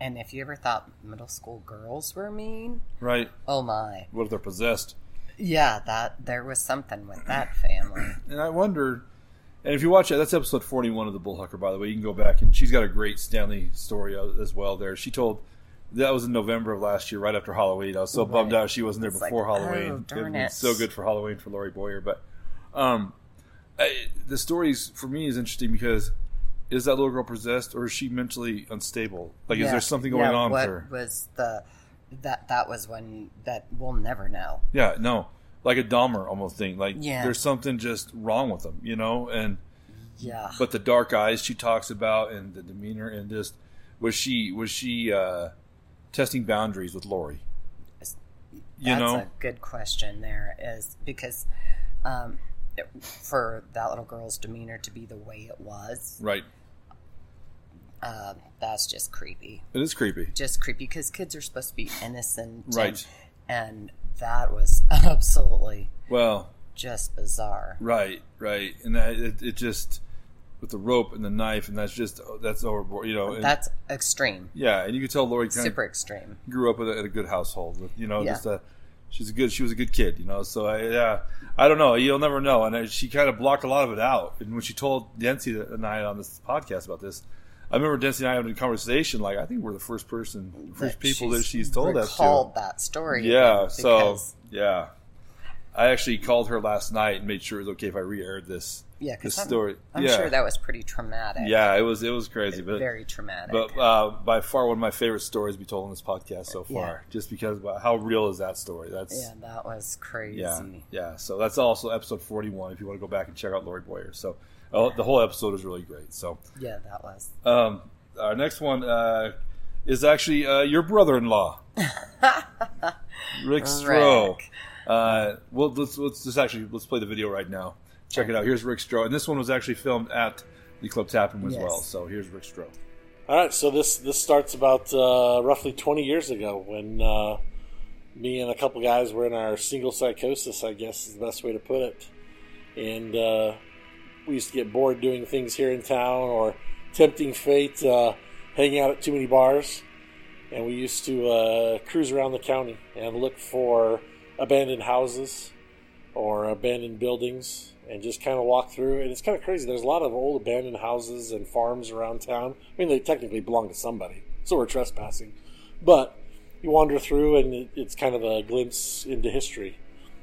And if you ever thought middle school girls were mean, Right? oh my. What if they're possessed? Yeah, that there was something with that family. And I wonder, and if you watch that, that's episode 41 of The Bullhucker, by the way. You can go back, and she's got a great Stanley story as well there. She told, that was in November of last year, right after Halloween. I was so bummed out she wasn't there It's like, before oh, Halloween. darn it so good for Halloween for Lori Boyer. But um, I, the stories, for me, is interesting because is that little girl possessed or is she mentally unstable? Like, is there something going Yeah, on what with her? was the that that was when that we'll never know. Yeah, no. Like a Dahmer almost thing. Like, Yeah. there's something just wrong with them, you know? And Yeah. but the dark eyes she talks about and the demeanor and just was she was she uh testing boundaries with Lori you That's know a good question. There is because um, for that little girl's demeanor to be the way it was, right uh, that's just creepy. it is creepy Just creepy because kids are supposed to be innocent, Right. And, that was absolutely well just bizarre. right right and that it, it just with the rope and the knife and that's just that's overboard you know and, That's extreme, yeah and you can tell Lori kind super extreme. grew up with a, in a good household with you know Yeah. just a she's a good she was a good kid you know so I, yeah I don't know you'll never know and I, she kind of blocked a lot of it out and when she told Dempsey and I on this podcast about this I remember Dempsey and I having a conversation like I think we're the first person first people that she's told that to recalled that story. yeah so yeah I actually called her last night and made sure it was okay if I re-aired this yeah, this because I'm, story I'm yeah sure that was pretty traumatic. yeah it was it was crazy but very traumatic. but uh, by far one of my favorite stories we told on this podcast so far Yeah. just because how real is that story that's yeah, that was crazy. yeah, yeah. So that's also episode forty-one. If you want to go back and check out Lori Boyer, so uh, the whole episode is really great. So Yeah, that was. um, our next one uh, is actually uh, your brother-in-law, Rick Stroh. Rick. Uh, well, let's let's just actually let's play the video right now. Check it out. Here's Rick Stroh, and this one was actually filmed at the Club Tappan as Yes. well. So here's Rick Stroh. All right, so this this starts about uh, roughly 20 years ago when uh, me and a couple guys were in our single psychosis, I guess is the best way to put it. And uh, we used to get bored doing things here in town or tempting fate, uh, hanging out at too many bars. And we used to uh, cruise around the county and look for abandoned houses or abandoned buildings and just kind of walk through. And it's kind of crazy. There's a lot of old abandoned houses and farms around town. I mean, they technically belong to somebody, so we're trespassing. But you wander through, and it's kind of a glimpse into history,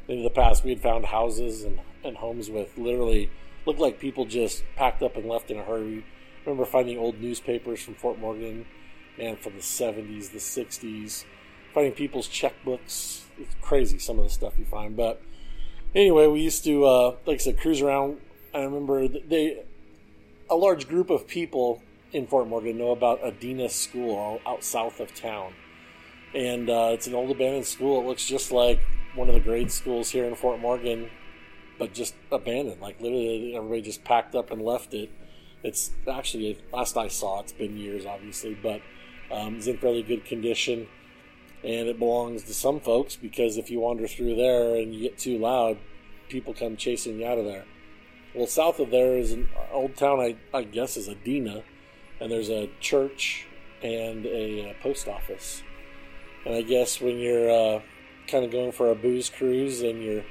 into the past. We had found houses and, and homes with literally looked like people just packed up and left in a hurry. Remember finding old newspapers from Fort Morgan, and from the 70s, the 60s, finding people's checkbooks. It's crazy some of the stuff you find, but anyway, we used to, uh, like I said, cruise around. I remember they, a large group of people in Fort Morgan know about Adena School out south of town, and uh, it's an old abandoned school. It looks just like one of the grade schools here in Fort Morgan, but just abandoned. Like literally, everybody just packed up and left it. It's actually last I saw, it's been years, obviously, but um, it's in fairly good condition and it belongs to some folks because if you wander through there and you get too loud, people come chasing you out of there. Well, south of there is an old town, I, I guess, is Adena, and there's a church and a uh, post office. And I guess when you're uh, kind of going for a booze cruise and you're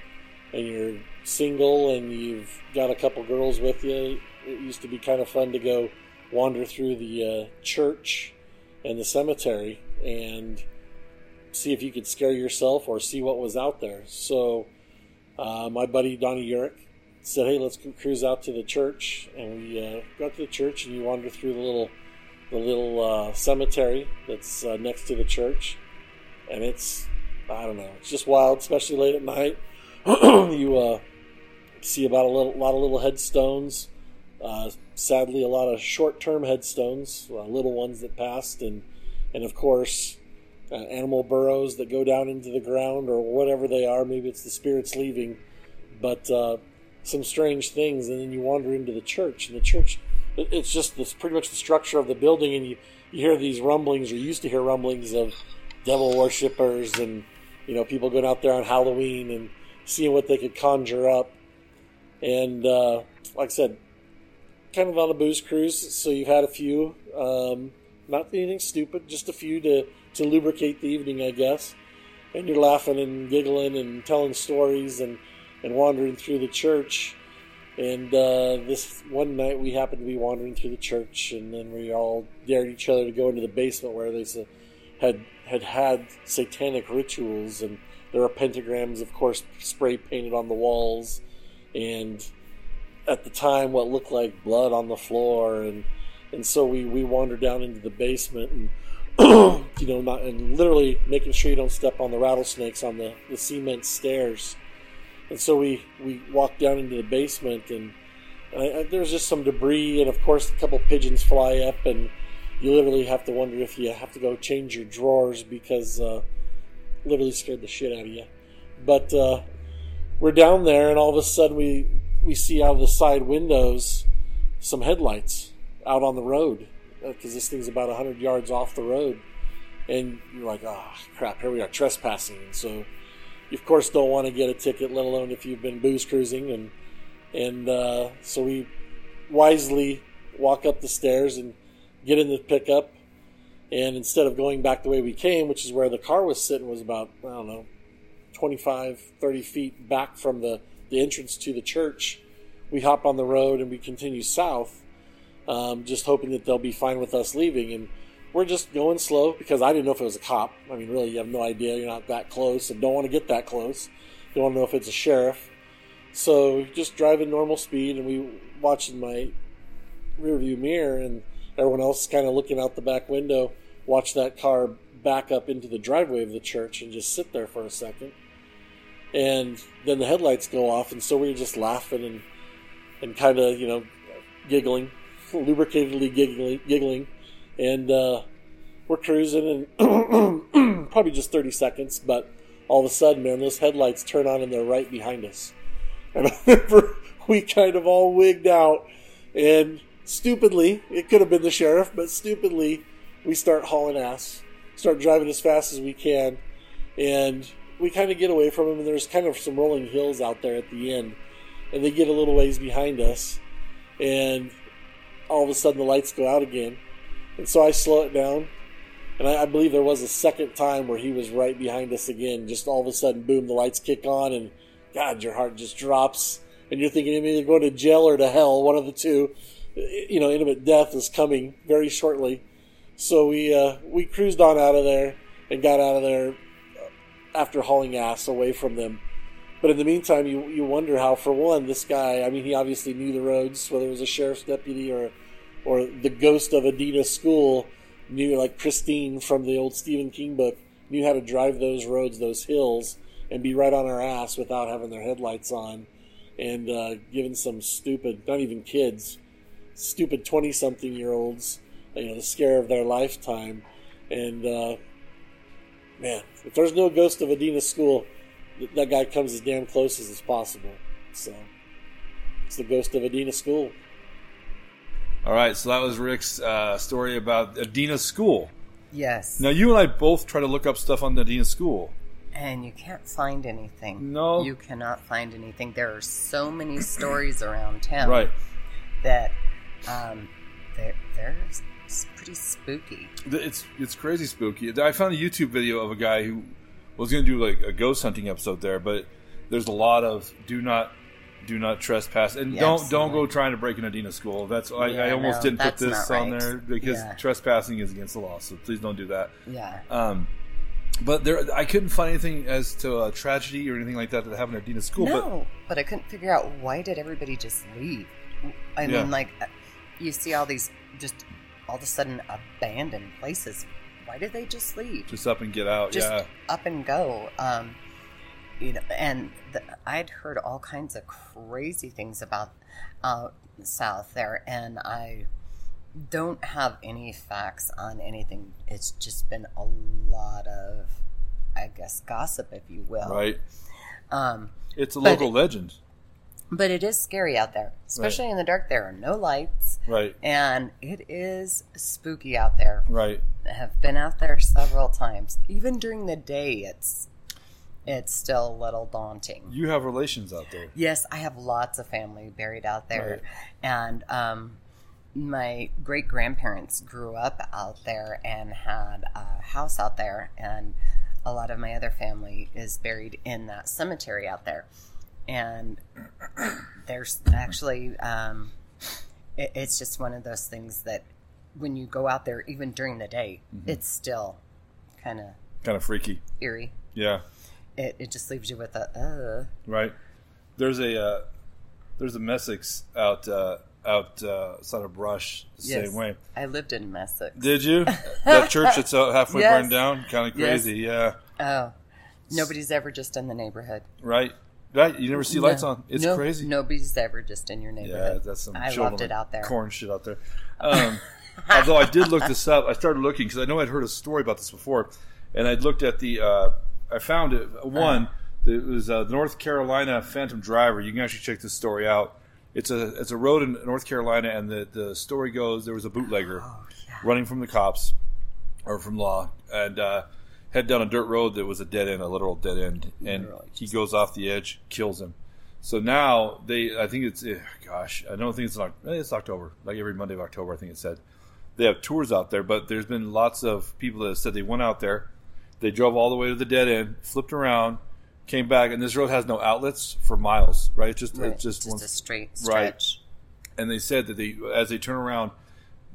and you're single and you've got a couple girls with you, it used to be kind of fun to go wander through the uh, church and the cemetery and see if you could scare yourself or see what was out there. So, uh, my buddy Donnie Urick said, "Hey, let's cruise out to the church." And we uh, got to the church, and you wander through the little, the little uh, cemetery that's uh, next to the church, and it's, I don't know, it's just wild, especially late at night. you uh, see about a little, lot of little headstones. Uh, sadly, a lot of short-term headstones, little ones that passed, and and of course uh, animal burrows that go down into the ground or whatever they are. Maybe it's the spirits leaving, but uh, some strange things. And then you wander into the church, and the church, it- it's just this pretty much the structure of the building, and you, you hear these rumblings, or used to hear rumblings of devil worshippers and you know people going out there on Halloween and seeing what they could conjure up. And uh, like I said, kind of on a booze cruise, so you've had a few. Um, not anything stupid, just a few to to lubricate the evening, I guess. And you're laughing and giggling and telling stories and and wandering through the church. And uh, this one night we happened to be wandering through the church, and then we all dared each other to go into the basement where they had had had satanic rituals, and there were pentagrams, of course, spray painted on the walls, and at the time what looked like blood on the floor, and and so we we wandered down into the basement and. you know, not and literally making sure you don't step on the rattlesnakes on the, the cement stairs. And so we, we walked down into the basement, and, and I, I, there's just some debris, and of course, a couple pigeons fly up, and you literally have to wonder if you have to go change your drawers because uh, literally scared the shit out of you. But uh, we're down there, and all of a sudden, we we see out of the side windows some headlights out on the road because this thing's about 100 yards off the road. And you're like, oh, crap, here we are trespassing. And so you of course don't want to get a ticket, let alone if you've been booze cruising, and and uh, so we wisely walk up the stairs and get in the pickup, and instead of going back the way we came, which is where the car was sitting, was about I don't know, 25, 30 feet back from the the entrance to the church, we hop on the road and we continue south, um, just hoping that they'll be fine with us leaving and we're just going slow because I didn't know if it was a cop. I mean, really, you have no idea. You're not that close and don't want to get that close. You don't know if it's a sheriff. So just driving normal speed, and we watching my rearview mirror, and everyone else kind of looking out the back window. Watch that car back up into the driveway of the church and just sit there for a second, and then the headlights go off, and so we were just laughing and and kind of you know giggling, lubricatedly giggling, giggling and uh, we're cruising and probably just 30 seconds but all of a sudden man those headlights turn on and they're right behind us. And I remember we kind of all wigged out and stupidly it could have been the sheriff but stupidly we start hauling ass start driving as fast as we can and we kind of get away from them and there's kind of some rolling hills out there at the end and they get a little ways behind us and all of a sudden the lights go out again and so I slow it down. And I, I, believe there was a second time where he was right behind us again. Just all of a sudden, boom, the lights kick on, and God, your heart just drops. And you're thinking I'm either going to jail or to hell, one of the two. You know, intimate death is coming very shortly. So we uh, we cruised on out of there and got out of there after hauling ass away from them. But in the meantime, you you wonder how, for one, this guy. I mean, he obviously knew the roads, whether it was a sheriff's deputy or or the ghost of Adena School knew, like Christine from the old Stephen King book, knew how to drive those roads, those hills, and be right on our ass without having their headlights on, and uh, giving some stupid, not even kids, stupid twenty-something-year-olds, you know, the scare of their lifetime. And uh, man, if there's no ghost of Adena School, that guy comes as damn close as is possible. So it's the ghost of Adena School. All right, so that was Rick's uh, story about Adena School. Yes. Now you and I both try to look up stuff on the Adena School, and you can't find anything. No, you cannot find anything. There are so many stories around town, right? That um, they're they're pretty spooky. It's it's crazy spooky. I found a YouTube video of a guy who was going to do like a ghost hunting episode there, but there's a lot of do not do not trespass and Yeah, don't absolutely. don't go trying to break an Adena school. That's I, Yeah, I almost no, didn't put this on right. there because Yeah. trespassing is against the law. So please don't do that. Yeah. Um, but there, I couldn't find anything as to a tragedy or anything like that that happened at Adena school. no, but, I couldn't figure out why did everybody just leave. I mean, like uh, you see all these just all of a sudden abandoned places. Why did they just leave? Just up and get out. just yeah. up and go. Um, you know, and the, I'd heard all kinds of crazy things about uh, South there, and I don't have any facts on anything. It's just been a lot of, I guess, gossip, if you will. Right. Um, It's a local it- legend. but it is scary out there, especially in the dark. There are no lights, Right. and it is spooky out there. Right. I have been out there several times. Even during the day, it's it's still a little daunting. You have relations out there. Yes, I have lots of family buried out there, and um, my great grandparents grew up out there and had a house out there, and a lot of my other family is buried in that cemetery out there. And there's actually, um, it, it's just one of those things that when you go out there, even during the day, it's still kind of Kind of freaky. eerie. Yeah. It, it just leaves you with a, uh, Right. There's a uh, there's a Messex out uh, out uh, outside of Brush the yes. same way. I lived in Messex. Did you? that church that's halfway Yes. burned down? Kind of Yes. crazy. Yeah. Oh, nobody's ever just in the neighborhood. Right. Right. You never see lights No. on. It's No- crazy. Nobody's ever just in your neighborhood. Yeah, that's some I loved it out there. Corn shit out there. Um, although I did look this up, I started looking because I know I'd heard a story about this before, and I'd looked at the. Uh, I found it one. It was uh, the North Carolina Phantom Driver. You can actually check this story out. It's a it's a road in North Carolina, and the the story goes there was a bootlegger Oh, running from the cops or from law, and uh, head down a dirt road that was a dead end, a literal dead end, and he goes off the edge, kills him. So now they, I think it's, eh, gosh, I don't think it's eh, it's October, like every Monday of October, I think it said. They have tours out there, but there's been lots of people that have said they went out there, they drove all the way to the dead end, flipped around, came back, and this road has no outlets for miles, right? It's just, Right, it's just, one, a straight stretch. Right. and they said that they, as they turn around,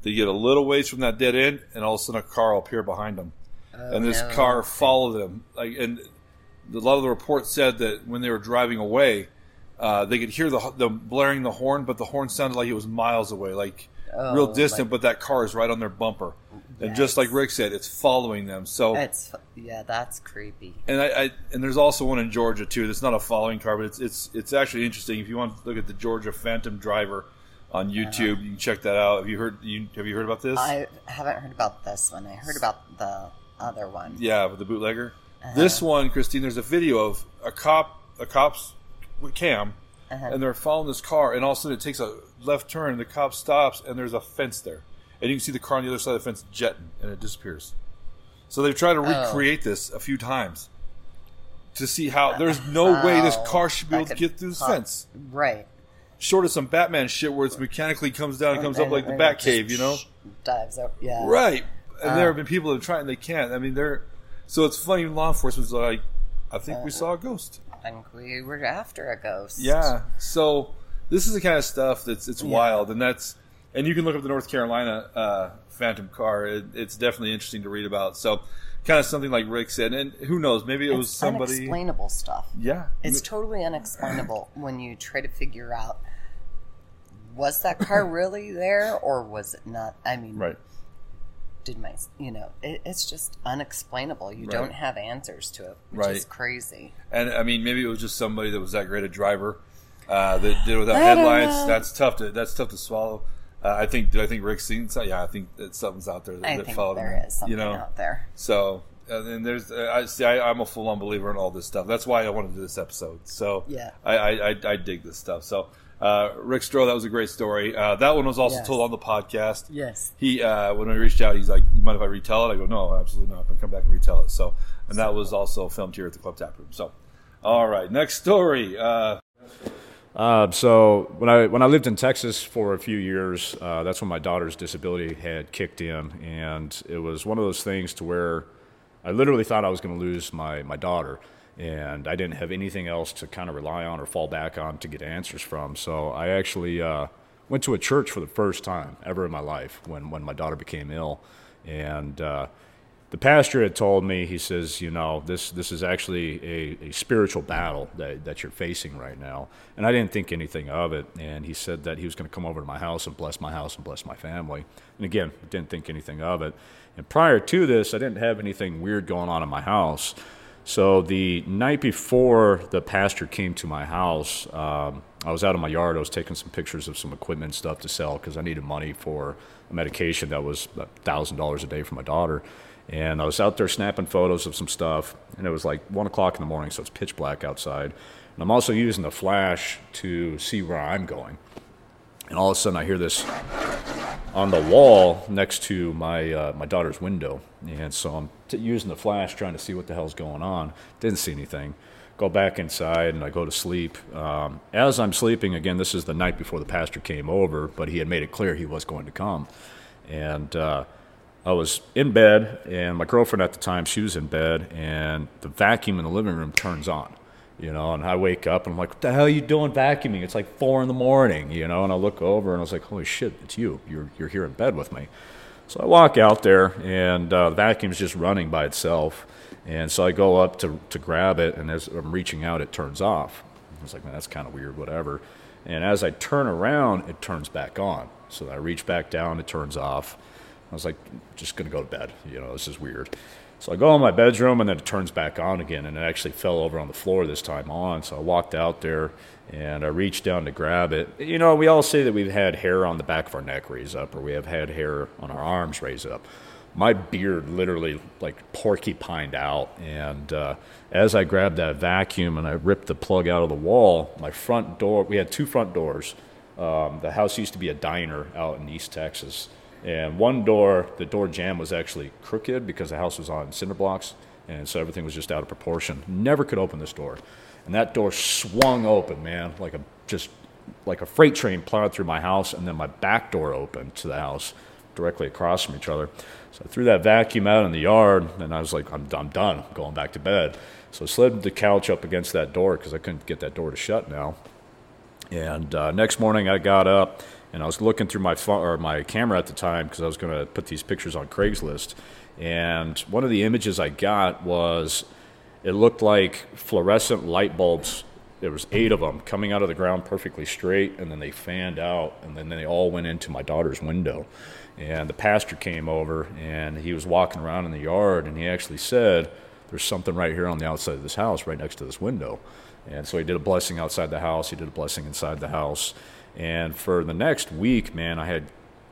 they get a little ways from that dead end, and all of a sudden a car will appear behind them, and this Oh, no. car followed them. Like, and a lot of the reports said that when they were driving away, uh, they could hear the the blaring the horn, but the horn sounded like it was miles away, like Oh, real distant. like- but that car is right on their bumper, and just like Rick said, it's following them. So, That's yeah, that's creepy. and I, I and there's also one in Georgia too. That's not a following car, but it's it's it's actually interesting. If you want to look at the Georgia Phantom Driver on uh-huh. YouTube, you can check that out. Have you heard? You, have you heard about this? I haven't heard about this one. I heard about the other one. Yeah, with the bootlegger. Uh-huh. This one, Christine, there's a video of a cop, a cop's with cam, and they're following this car, and all of a sudden it takes a left turn, and the cop stops, and there's a fence there, and you can see the car on the other side of the fence jetting, and it disappears. So they've tried to recreate this a few times to see how there's no way this car should be able to get through this pop- fence. Right. Short of some Batman shit where it's mechanically comes down and comes up like the and Bat it just Cave, you know? Dives up. Yeah. Right. And Uh. there have been people that have tried and they can't. I mean, they're so it's funny. Law enforcement's like, I think Uh. we saw a ghost. Think we were after a ghost. Yeah. So this is the kind of stuff that's it's wild, and that's and you can look up the North Carolina uh, Phantom car. It, it's definitely interesting to read about. So kind of something like Rick said, and who knows? Maybe it was somebody. unexplainable stuff. Yeah. It's totally unexplainable when you try to figure out was that car really there or was it not? I mean, right. Did my, you know, it, it's just unexplainable. You Right. don't have answers to it, which Right. is crazy. And I mean, maybe it was just somebody that was that great a driver uh, that did it without I don't headlights. That's tough to that's tough to swallow. Uh, I think. Did I think Rick's seen? some- Yeah, I think that something's out there that, I that think followed there him. is something you know, out there. So, and there's, uh, I see, I, I'm a full on believer in all this stuff. That's why I wanted to do this episode. So, Yeah. I, I, I, I dig this stuff. So, uh, Rick Stroh, that was a great story. Uh, that one was also Yes. told on the podcast. Yes. He, uh, when I reached out, he's like, "You mind if I retell it?" I go, "No, absolutely not. I'm gonna come back and retell it." So, and that was also filmed here at the Club Tap Room. So, all right, next story. Uh, Uh, so when I when I lived in Texas for a few years, uh, that's when my daughter's disability had kicked in, and it was one of those things to where I literally thought I was going to lose my my daughter, and I didn't have anything else to kind of rely on or fall back on to get answers from. So I actually uh, went to a church for the first time ever in my life when when my daughter became ill, and. Uh, the pastor had told me, he says, you know, this, this is actually a, a spiritual battle that, that you're facing right now. And I didn't think anything of it. And he said that he was going to come over to my house and bless my house and bless my family. And again, didn't think anything of it. And prior to this, I didn't have anything weird going on in my house. So the night before the pastor came to my house, um, I was out in my yard. I was taking some pictures of some equipment stuff to sell because I needed money for a medication that was thousand dollars a day for my daughter. And I was out there snapping photos of some stuff, and it was like one o'clock in the morning, so it's pitch black outside. And I'm also using the flash to see where I'm going. And all of a sudden, I hear this on the wall next to my uh, my daughter's window, and so I'm t- using the flash trying to see what the hell's going on. Didn't see anything. go back inside and I go to sleep. Um, as I'm sleeping, again, this is the night before the pastor came over, but he had made it clear he was going to come. And uh, I was in bed, and my girlfriend at the time, she was in bed, and the vacuum in the living room turns on. You know, and I wake up and I'm like, "What the hell are you doing vacuuming?" It's like four in the morning, you know. And I look over and I was like, "Holy shit, it's you! You're you're here in bed with me." So I walk out there, and uh, the vacuum's just running by itself. And so I go up to, to grab it, and as I'm reaching out, it turns off. I was like, man, that's kind of weird, whatever. And as I turn around, it turns back on. So I reach back down, it turns off. I was like, just to go to bed. You know, this is weird. So I go in my bedroom, and then it turns back on again, and it actually fell over on the floor this time on. So I walked out there, and I reached down to grab it. You know, we all say that we've had hair on the back of our neck raise up, or we have had hair on our arms raise up my beard literally like porcupined out. And uh, as I grabbed that vacuum and I ripped the plug out of the wall, my front door, we had two front doors. Um, the house used to be a diner out in East Texas. And one door, the door jamb was actually crooked because the house was on cinder blocks. And so everything was just out of proportion. Never could open this door. And that door swung open, man, like a just like a freight train plowed through my house. And then my back door opened to the house directly across from each other. So I threw that vacuum out in the yard, and I was like, I'm, I'm done. I'm going back to bed. So I slid the couch up against that door because I couldn't get that door to shut now. And uh, next morning, I got up and I was looking through my phone, or my camera at the time because I was going to put these pictures on Craigslist. And one of the images I got was it looked like fluorescent light bulbs. There was eight of them coming out of the ground perfectly straight, and then they fanned out, and then they all went into my daughter's window. And the pastor came over and he was walking around in the yard and he actually said, There's something right here on the outside of this house, right next to this window. And so he did a blessing outside the house, he did a blessing inside the house. And for the next week, man, I had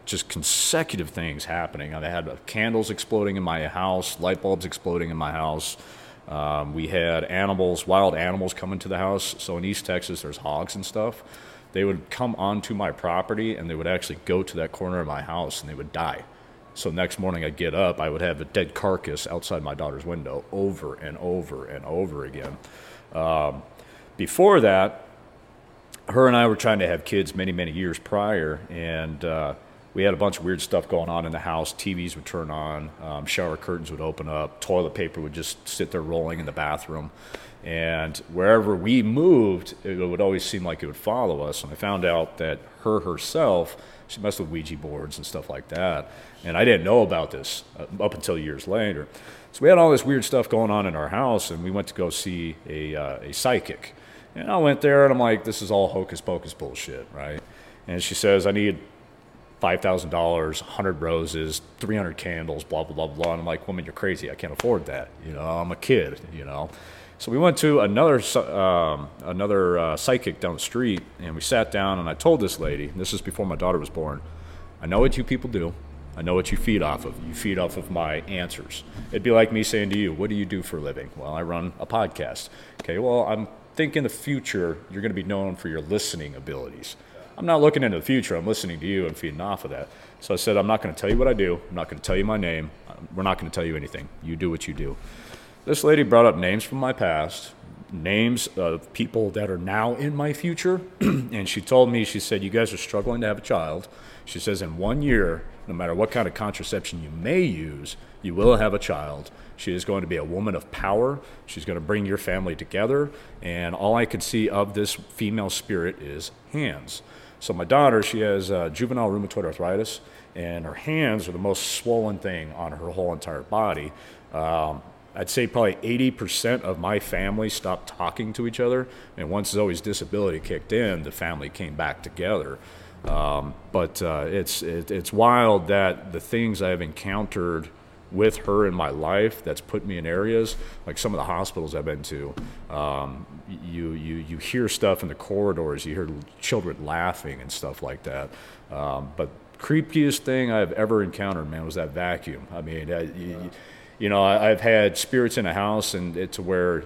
just consecutive things happening. I had candles exploding in my house, light bulbs exploding in my house. Um, we had animals, wild animals coming to the house. So in East Texas, there's hogs and stuff they would come onto my property and they would actually go to that corner of my house and they would die. So next morning I'd get up, I would have a dead carcass outside my daughter's window over and over and over again. Um, before that, her and I were trying to have kids many, many years prior, and uh, we had a bunch of weird stuff going on in the house. TVs would turn on, um, shower curtains would open up, toilet paper would just sit there rolling in the bathroom. And wherever we moved, it would always seem like it would follow us. And I found out that her herself, she messed with Ouija boards and stuff like that. And I didn't know about this uh, up until years later. So we had all this weird stuff going on in our house, and we went to go see a, uh, a psychic. And I went there, and I'm like, this is all hocus pocus bullshit, right? And she says, I need $5,000, 100 roses, 300 candles, blah, blah, blah, blah. And I'm like, woman, you're crazy. I can't afford that. You know, I'm a kid, you know. So we went to another um, another uh, psychic down the street, and we sat down, and I told this lady, this is before my daughter was born, I know what you people do. I know what you feed off of. You feed off of my answers. It'd be like me saying to you, What do you do for a living? Well, I run a podcast. Okay, well, I'm thinking in the future you're going to be known for your listening abilities. I'm not looking into the future. I'm listening to you and feeding off of that. So I said, I'm not going to tell you what I do. I'm not going to tell you my name. We're not going to tell you anything. You do what you do. This lady brought up names from my past, names of people that are now in my future. and she told me, she said, You guys are struggling to have a child. She says, In one year, no matter what kind of contraception you may use, you will have a child. She is going to be a woman of power. She's going to bring your family together. And all I could see of this female spirit is hands. So, my daughter, she has uh, juvenile rheumatoid arthritis, and her hands are the most swollen thing on her whole entire body. Um, I'd say probably 80% of my family stopped talking to each other. And once Zoe's disability kicked in, the family came back together. Um, but uh, it's, it, it's wild that the things I've encountered with her in my life that's put me in areas like some of the hospitals I've been to. Um, you, you, you hear stuff in the corridors, you hear children laughing and stuff like that. Um, but creepiest thing I've ever encountered, man, was that vacuum. I mean, uh, you, you know, I, have had spirits in a house, and it's where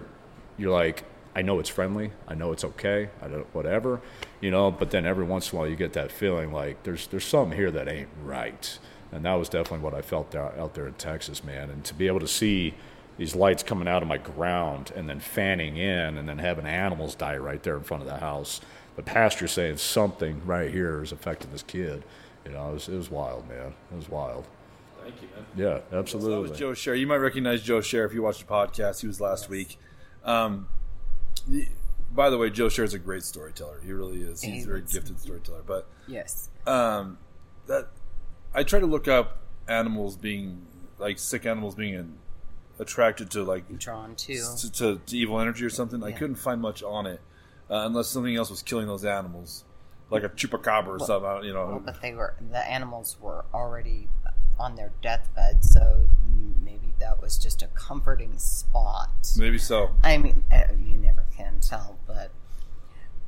you're like, I know it's friendly, I know it's okay, I don't whatever, you know. But then every once in a while, you get that feeling like there's there's something here that ain't right, and that was definitely what I felt out, out there in Texas, man. And to be able to see these lights coming out of my ground and then fanning in and then having animals die right there in front of the house. The pastor saying something right here is affecting this kid. You know, it was, it was wild, man. It was wild. Thank you, man. Yeah, absolutely. So that was Joe Scher. You might recognize Joe Scher if you watched the podcast. He was last week. Um, by the way, Joe Scher is a great storyteller. He really is. He's a very gifted storyteller. But Yes. um, that I try to look up animals being like sick animals being in, attracted to like Drawn to. to, to, to evil energy or something. I couldn't find much on it uh, unless something else was killing those animals, like a chupacabra or something. You know, Well, but they were the animals were already on their deathbed, so maybe that was just a comforting spot. maybe so. I mean, uh, you never can tell, but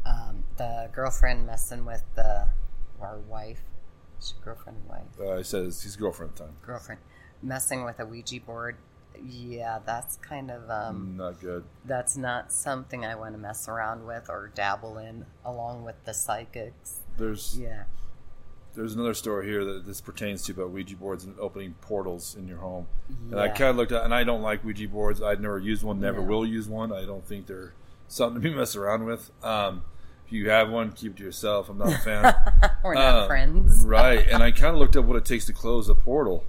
um, the girlfriend messing with the our wife, is she girlfriend or wife, Uh, said it's his girlfriend time. girlfriend messing with a Ouija board. Yeah, that's kind of um, Not good. that's not something I want to mess around with or dabble in, along with the psychics. There's Yeah. there's another story here that this pertains to about Ouija boards and opening portals in your home. And I kind of looked at, and I don't like Ouija boards. I've never used one, never No. will use one. I don't think they're something to be messed around with. Um, if you have one, keep it to yourself. I'm not a fan. We're not Uh, friends. right. And I kind of looked up what it takes to close a portal,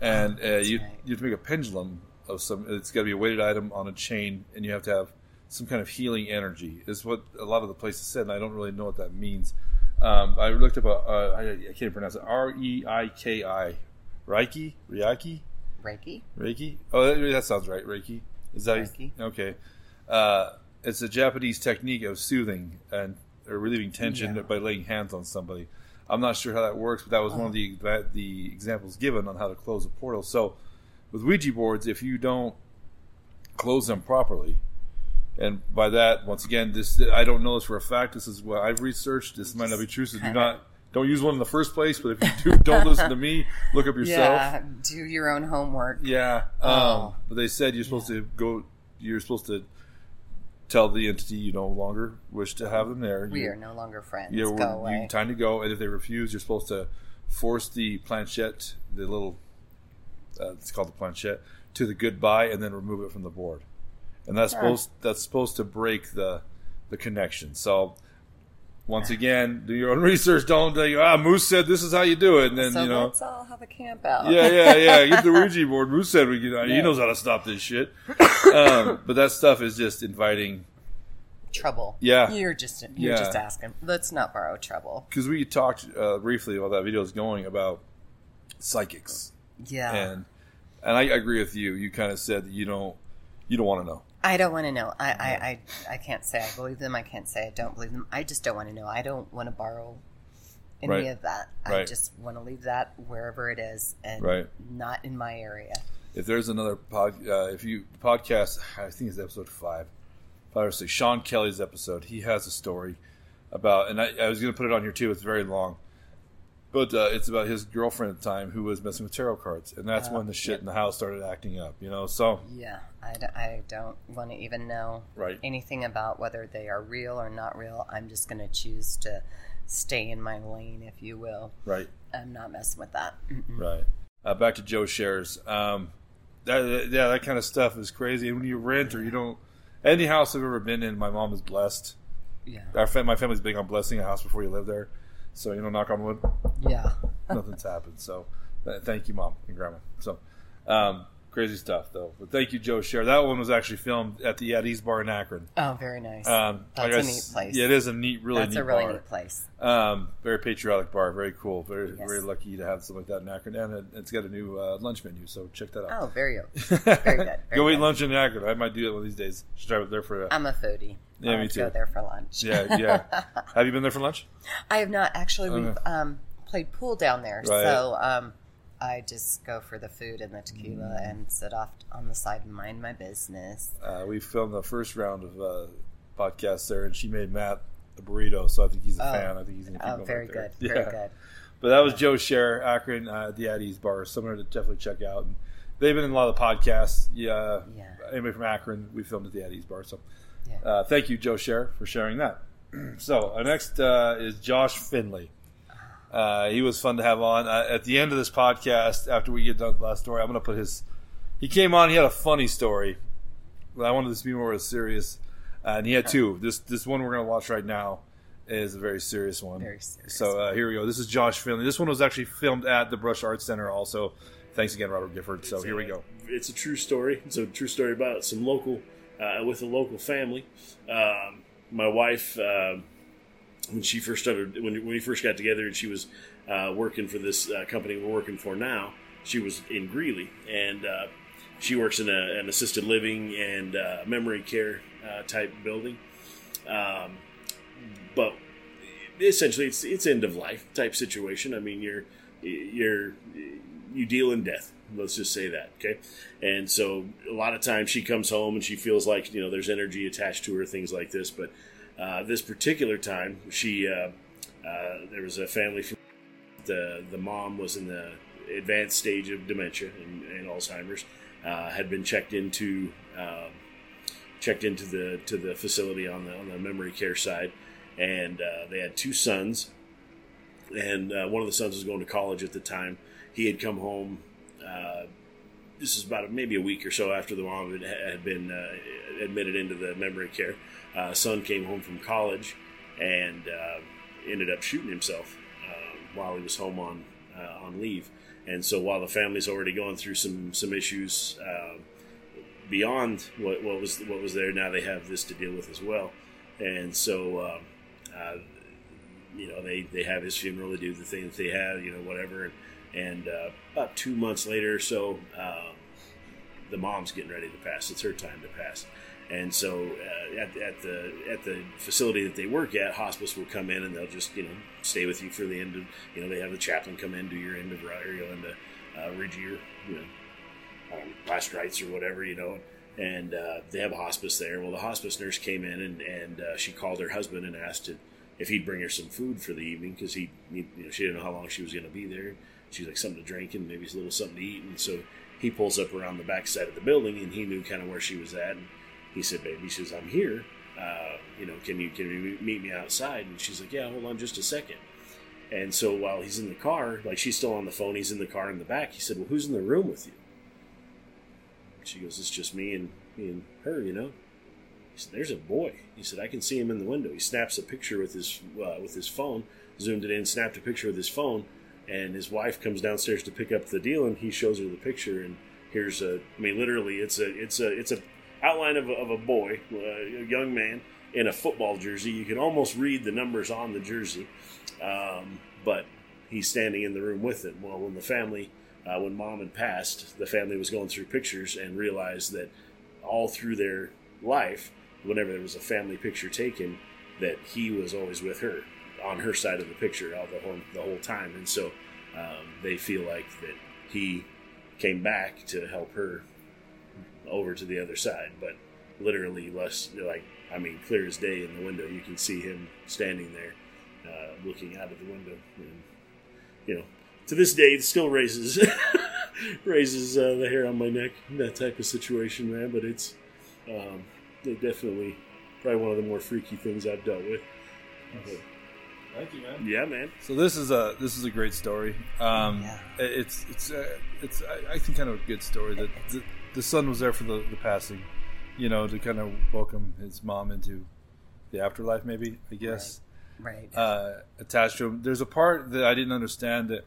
and uh, you right. you have to make a pendulum of some. It's got to be a weighted item on a chain, and you have to have some kind of healing energy. Is what a lot of the places said, and I don't really know what that means. Um, I looked up a, uh, I, I can't pronounce it. R E I K I, Reiki, Reiki, Reiki. Reiki. Oh, that, that sounds right. Reiki. Is that Reiki. okay? Uh, it's a Japanese technique of soothing and or relieving tension Yeah. by laying hands on somebody. I'm not sure how that works, but that was one of the that, the examples given on how to close a portal. So, with Ouija boards, if you don't close them properly, and by that, once again, this I don't know this for a fact. This is what I've researched. This might not be true. So do not don't use one in the first place. But if you do, don't listen to me. Look up yourself. Yeah, do your own homework. Yeah. Um, Oh. But they said you're supposed to go. You're supposed to tell the entity you no longer wish to have them there. We You- are no longer friends. Yeah, Go away. you, time to go. And if they refuse, you're supposed to force the planchette, the little, uh, it's called the planchette, to the goodbye, and then remove it from the board. And that's supposed that's supposed to break the the connection. So. Once again, do your own research. Don't think, ah, Moose said this is how you do it. And then, so you know, let's all have a camp out. yeah, yeah, yeah. Get the Ouija board. Moose said we can. He knows how to stop this shit. Um, but that stuff is just inviting. Trouble. Yeah. You're just you're Yeah. just asking. Let's not borrow trouble. Because we talked uh, briefly while that video is going about psychics, Yeah. and and I agree with you. You kind of said that you don't you don't want to know. I don't want to know. I, I, I, I can't say I believe them. I can't say I don't believe them. I just don't want to know. I don't want to borrow any Right. of that. I Right. just want to leave that wherever it is and Right. not in my area. If there's another pod, uh, if you podcast, I think it's episode five, five or six. Sean Kelly's episode. He has a story about, and I, I was going to put it on here too. It's very long, but uh, it's about his girlfriend at the time who was messing with tarot cards, and that's Uh, when the shit yep. in the house started acting up. You know, so Yeah. I, d- I don't want to even know Right. anything about whether they are real or not real. I'm just going to choose to stay in my lane, if you will. right, I'm not messing with that. Mm-mm. right. Uh, back to Joe shares. Um, that, that- yeah, that kind of stuff is crazy. And when you rent or you don't, any house I've ever been in, my mom is blessed. Yeah. Our my family's big on blessing a house before you live there. So you know, knock on wood. Yeah. nothing's happened. So thank you, mom and grandma. So um, crazy stuff though. But thank you, Joe Share. That one was actually filmed at the Eddie's Bar in Akron. Oh, very nice. Um, That's I a guess- neat place. Yeah, it is a neat, really That's neat a really bar. neat place. Um, very patriotic bar, very cool. Very, Yes. very lucky to have something like that in Akron, and it, it's got a new uh, lunch menu. So check that out. Oh, very, very good. Very Go eat lunch in Akron. I might do it one of these days. Should drive up there for a. I'm a foodie. Yeah, I me too. Go there for lunch. yeah, yeah. have you been there for lunch? I have not actually. We've um, played pool down there, Right. so um, I just go for the food and the tequila Mm. and sit off on the side and mind my business. Uh, we filmed the first round of uh, podcasts there, and she made Matt a burrito. So I think he's a Oh. fan. I think he's going to keep Oh, very back there. good. Very Yeah. good. But that was Joe Share, Akron, uh, the Addie's Bar. Somewhere to definitely check out. And they've been in a lot of the podcasts. Yeah. Yeah. Anybody from Akron, we filmed at the Addie's Bar. So Yeah. uh, thank you, Joe Share, for sharing that. so our next uh, is Josh Finley. Uh, he was fun to have on. Uh, at the end of this podcast, after we get done with the last story, I'm going to put his he came on. He had a funny story. But I wanted this to be more serious, uh, and he had two. This this one we're gonna watch right now is a very serious one. Very serious So uh, here we go. This is Josh Finley. This one was actually filmed at the Brush Arts Center. Also, thanks again, Robert Gifford. So here we go. It's a true story. It's a true story about some local, uh, with a local family. Um, my wife, uh, when she first started, when, we first got together, and she was uh, working for this uh, company we're working for now, she was in Greeley, and uh, she works in a, an assisted living and uh, memory care uh, type building. Um, but essentially, it's it's end of life type situation. I mean, you're you're you deal in death. Let's just say that, okay? And so a lot of times she comes home and she feels like you know there's energy attached to her, things like this. But uh, this particular time, she uh, uh, there was a family. The the mom was in the advanced stage of dementia and, and Alzheimer's. Uh, had been checked into um, checked into the to the facility on the on the memory care side, and they had two sons, and one of the sons was going to college at the time. He had come home. This is about maybe a week or so after the mom had, had been uh, admitted into the memory care. Uh, son came home from college and uh, ended up shooting himself uh, while he was home on uh, on leave. And so while the family's already going through some some issues beyond what, what was what was there, now they have this to deal with as well. And so um, you know they, they have his funeral, they do the thing that they have, you know whatever. And, and uh, about two months later or so, um, the mom's getting ready to pass. It's her time to pass. And so uh, at, at the at the facility that they work at, hospice will come in and they'll just you know stay with you for the end of you know they have the chaplain come in do your end of or you know and uh, read your you know um, last rites or whatever you know and uh, they have a hospice there. Well, the hospice nurse came in and and uh, she called her husband and asked to, if he'd bring her some food for the evening because he, he you know she didn't know how long she was going to be there. She's like something to drink and maybe a little something to eat, and so he pulls up around the back side of the building and he knew kind of where she was at. And, he said, "Baby," he says, "I'm here. Uh, you know, can you can you meet me outside?" And she's like, "Yeah, hold on just a second. And so while he's in the car, like she's still on the phone, he's in the car in the back. He said, "Well, who's in the room with you?" She goes, "It's just me and me and her, you know." He said, "There's a boy." He said, "I can see him in the window." He snaps a picture with his uh, with his phone, zoomed it in, snapped a picture with his phone, and his wife comes downstairs to pick up the deal, and he shows her the picture, and here's a. I mean, literally, it's a it's a it's a outline of a, of a boy, uh, a young man in a football jersey. You can almost read the numbers on the jersey, um, but he's standing in the room with him. Well, when the family, uh, when mom had passed, the family was going through pictures and realized that all through their life, whenever there was a family picture taken, that he was always with her on her side of the picture all the whole the whole time, and so um, they feel like that he came back to help her over to the other side, but literally less like I mean clear as day in the window you can see him standing there uh, looking out of the window and you know to this day it still raises raises uh, the hair on my neck that type of situation man but it's um, it definitely probably one of the more freaky things I've dealt with But, Thank you, man. yeah man So this is a this is a great story. Um, Yeah. It's it's uh, it's I, I think kind of a good story that the, the son was there for the, the passing, you know, to kind of welcome his mom into the afterlife. Maybe I guess Right. uh, attached to him. There's a part that I didn't understand that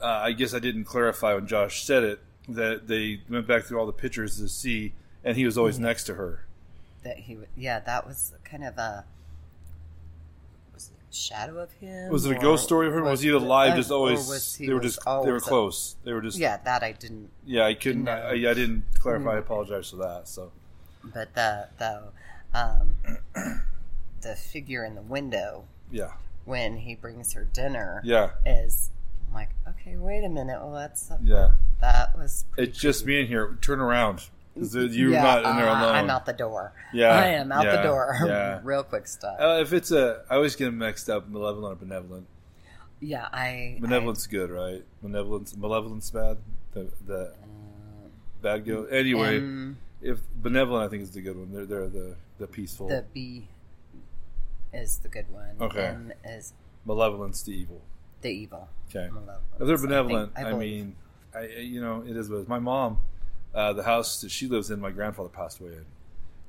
uh, I guess I didn't clarify when Josh said it that they went back through all the pictures to see, and he was always Mm-hmm. next to her. that he yeah that was kind of a shadow of him Was it a ghost story of her? or Was he alive? Just always he they were just they were always a- close. They were just yeah that i didn't Yeah, I couldn't. I, I didn't clarify. I apologize for that. So but the the um the figure in the window yeah, when he brings her dinner yeah, is I'm like okay wait a minute well that's yeah. that was It's just me in here. Turn around. You're yeah, not in there uh, alone. i'm out the door Yeah, i am out yeah, the door yeah. real quick stuff Uh, if it's a, I always get them mixed up. Malevolent or benevolent. yeah i Benevolent's good, right? Malevolence, malevolence bad. The the bad go. Anyway, um, if benevolent, I think is the good one. They're they're the the peaceful. the b is the good one Okay. M is Malevolence, the evil. the evil Okay. If they're I think- benevolent, I I, mean, I you know it is what it is. My mom, uh, the house that she lives in, my grandfather passed away in,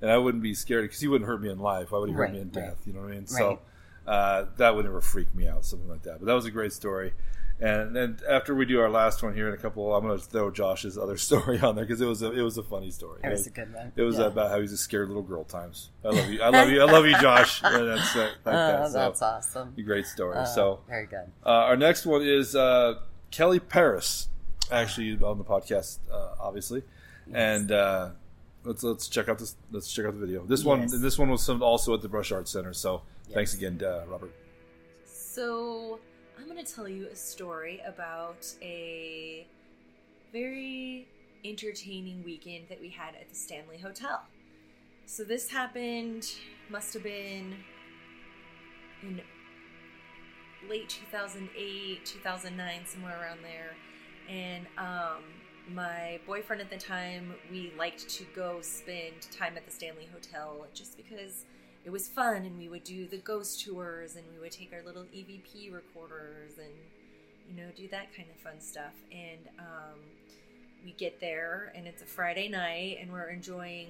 and I wouldn't be scared because he wouldn't hurt me in life. Why would he hurt Right, me in right. death? You know what I mean? Right. So uh, that would never freak me out, something like that. But that was a great story. And then after we do our last one here in a couple, I'm going to throw Josh's other story on there because it was a it was a funny story. It was a good one. It was Yeah. about how he's a scared little girl. Times. I love you. I love you. I love you, Josh. And that's uh, like that. Oh, So, that's awesome. a great story. Uh, so very good. uh, our next one is uh, Kelly Paris, actually on the podcast, uh, and uh, let's let's check out this. Let's check out the video. This one, Yes. this one was also at the Brush Arts Center. So thanks again, uh, Robert. So, I'm going to tell you a story about a very entertaining weekend that we had at the Stanley Hotel. So, this happened, must have been in late 2008, 2009, somewhere around there. And um, my boyfriend at the time, we liked to go spend time at the Stanley Hotel just because it was fun and we would do the ghost tours and we would take our little EVP recorders and you know do that kind of fun stuff. And um, we get there and it's a Friday night and we're enjoying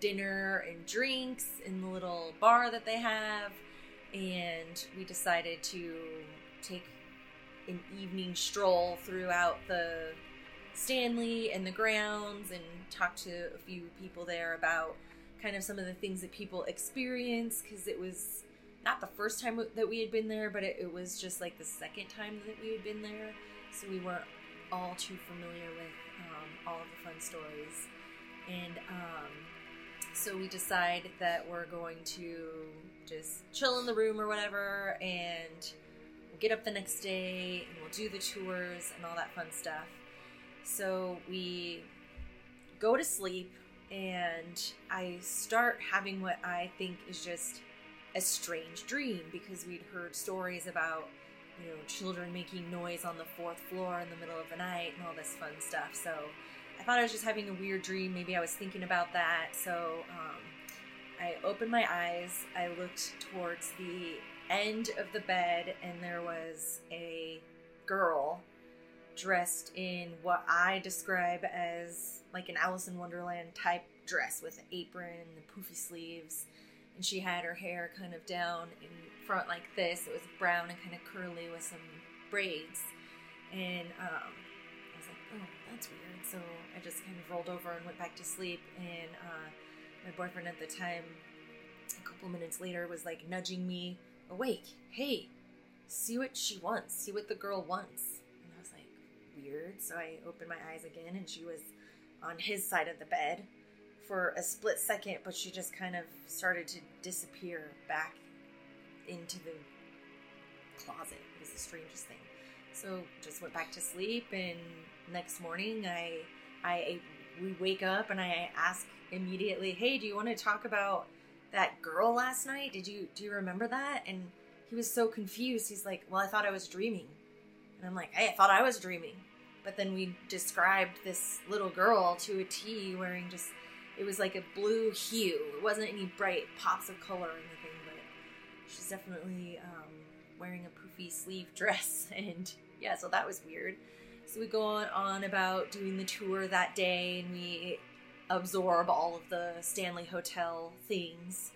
dinner and drinks in the little bar that they have. And we decided to take an evening stroll throughout the Stanley and the grounds and talked to a few people there about kind of some of the things that people experience because it was not the first time that we had been there, but it, it was just like the second time that we had been there. So we weren't all too familiar with um, all of the fun stories. And um, so we decide that we're going to just chill in the room or whatever and we'll get up the next day and we'll do the tours and all that fun stuff. So we go to sleep and I start having what I think is just a strange dream because we'd heard stories about you know children making noise on the fourth floor in the middle of the night and all this fun stuff. So I thought I was just having a weird dream. Maybe I was thinking about that. So um, I opened my eyes. I looked towards the end of the bed, and there was a girl dressed in what I describe as like an Alice in Wonderland type dress with an apron and poofy sleeves. And she had her hair kind of down in front like this. It was brown and kind of curly with some braids. And um, I was like, oh, that's weird. So I just kind of rolled over and went back to sleep. And uh, my boyfriend at the time, a couple minutes later, was like nudging me awake. Hey, see what she wants. See what the girl wants. Weird. So I opened my eyes again, and she was on his side of the bed for a split second, but she just kind of started to disappear back into the closet. It was the strangest thing. So just went back to sleep, and next morning I, I, we wake up and I ask immediately, "Hey, do you want to talk about that girl last night? Did you do you remember that?" And he was so confused. He's like, "Well, I thought I was dreaming," and I'm like, "Hey, I thought I was dreaming." But then we described this little girl to a T wearing just it was like a blue hue. It wasn't any bright pops of color or anything, but she's definitely um, wearing a poofy sleeve dress. And yeah, so that was weird. So we go on, about doing the tour that day and we absorb all of the Stanley Hotel things.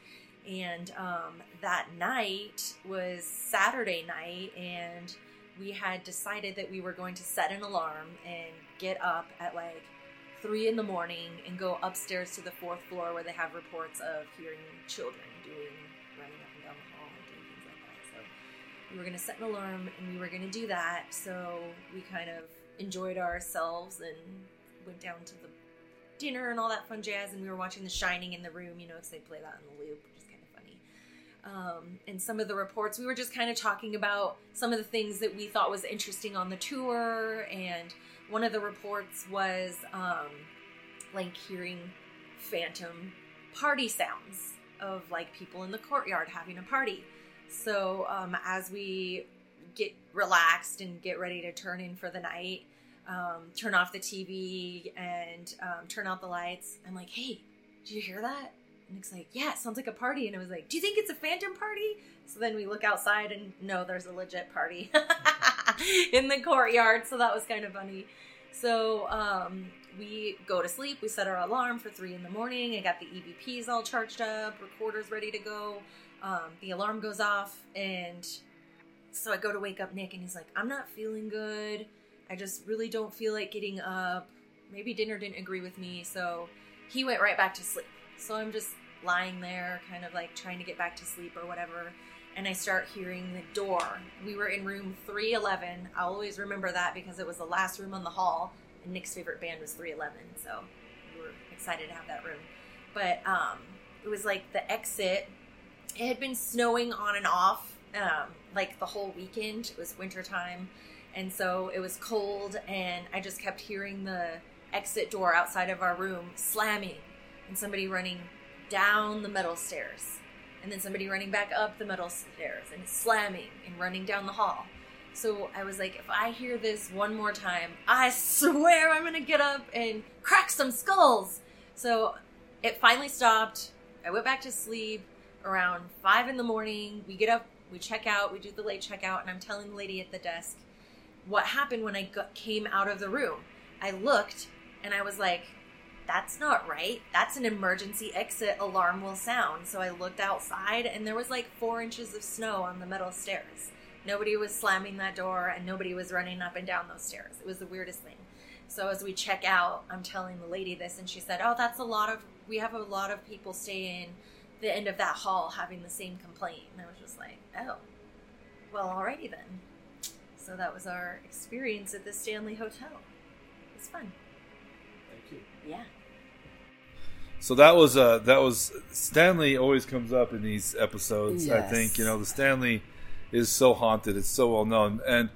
And um, that night was Saturday night, and we had decided that we were going to set an alarm and get up at like three in the morning and go upstairs to the fourth floor where they have reports of hearing children doing running up and down the hall and doing things like that. So we were going to set an alarm and we were going to do that. So we kind of enjoyed ourselves and went down to the dinner and all that fun jazz. And we were watching The Shining in the room, you know, because they play that in the loop, Um, and some of the reports, we were just kind of talking about some of the things that we thought was interesting on the tour. And one of the reports was um, like hearing phantom party sounds of like people in the courtyard having a party. So um, as we get relaxed and get ready to turn in for the night, um, turn off the TV and um, turn out the lights, I'm like, hey, did you hear that? Nick's like, yeah, it sounds like a party. And I was like, do you think it's a phantom party? So then we look outside and no, there's a legit party in the courtyard. So that was kind of funny. So um, we go to sleep. We set our alarm for three in the morning. I got the EVPs all charged up, recorders ready to go. Um, the alarm goes off, and so I go to wake up Nick, and he's like, "I'm not feeling good. I just really don't feel like getting up. Maybe dinner didn't agree with me." So he went right back to sleep. So I'm just lying there, kind of like trying to get back to sleep or whatever. And I start hearing the door. We were in room 311. I always remember that because it was the last room on the hall, and Nick's favorite band was 311. So we were excited to have that room. But um, it was like the exit. It had been snowing on and off um, like the whole weekend. It was wintertime. And so it was cold, and I just kept hearing the exit door outside of our room slamming and somebody running down the metal stairs and then somebody running back up the metal stairs and slamming and running down the hall. So I was like, if I hear this one more time, I swear I'm gonna get up and crack some skulls. So it finally stopped. I went back to sleep around five in the morning. We get up, we check out, we do the late checkout, and I'm telling the lady at the desk what happened when I got, came out of the room. I looked and I was like, that's not right. That's an emergency exit alarm will sound. So I looked outside and there was like four inches of snow on the metal stairs. Nobody was slamming that door and nobody was running up and down those stairs. It was the weirdest thing. So as we check out, I'm telling the lady this and she said, Oh, that's a lot of, we have a lot of people stay in the end of that hall having the same complaint. And I was just like, Oh, well, alrighty then. So that was our experience at the Stanley Hotel. It's fun. Thank you. Yeah. So that was uh that was Stanley always comes up in these episodes. I think you know the Stanley is so haunted. It's so well known. And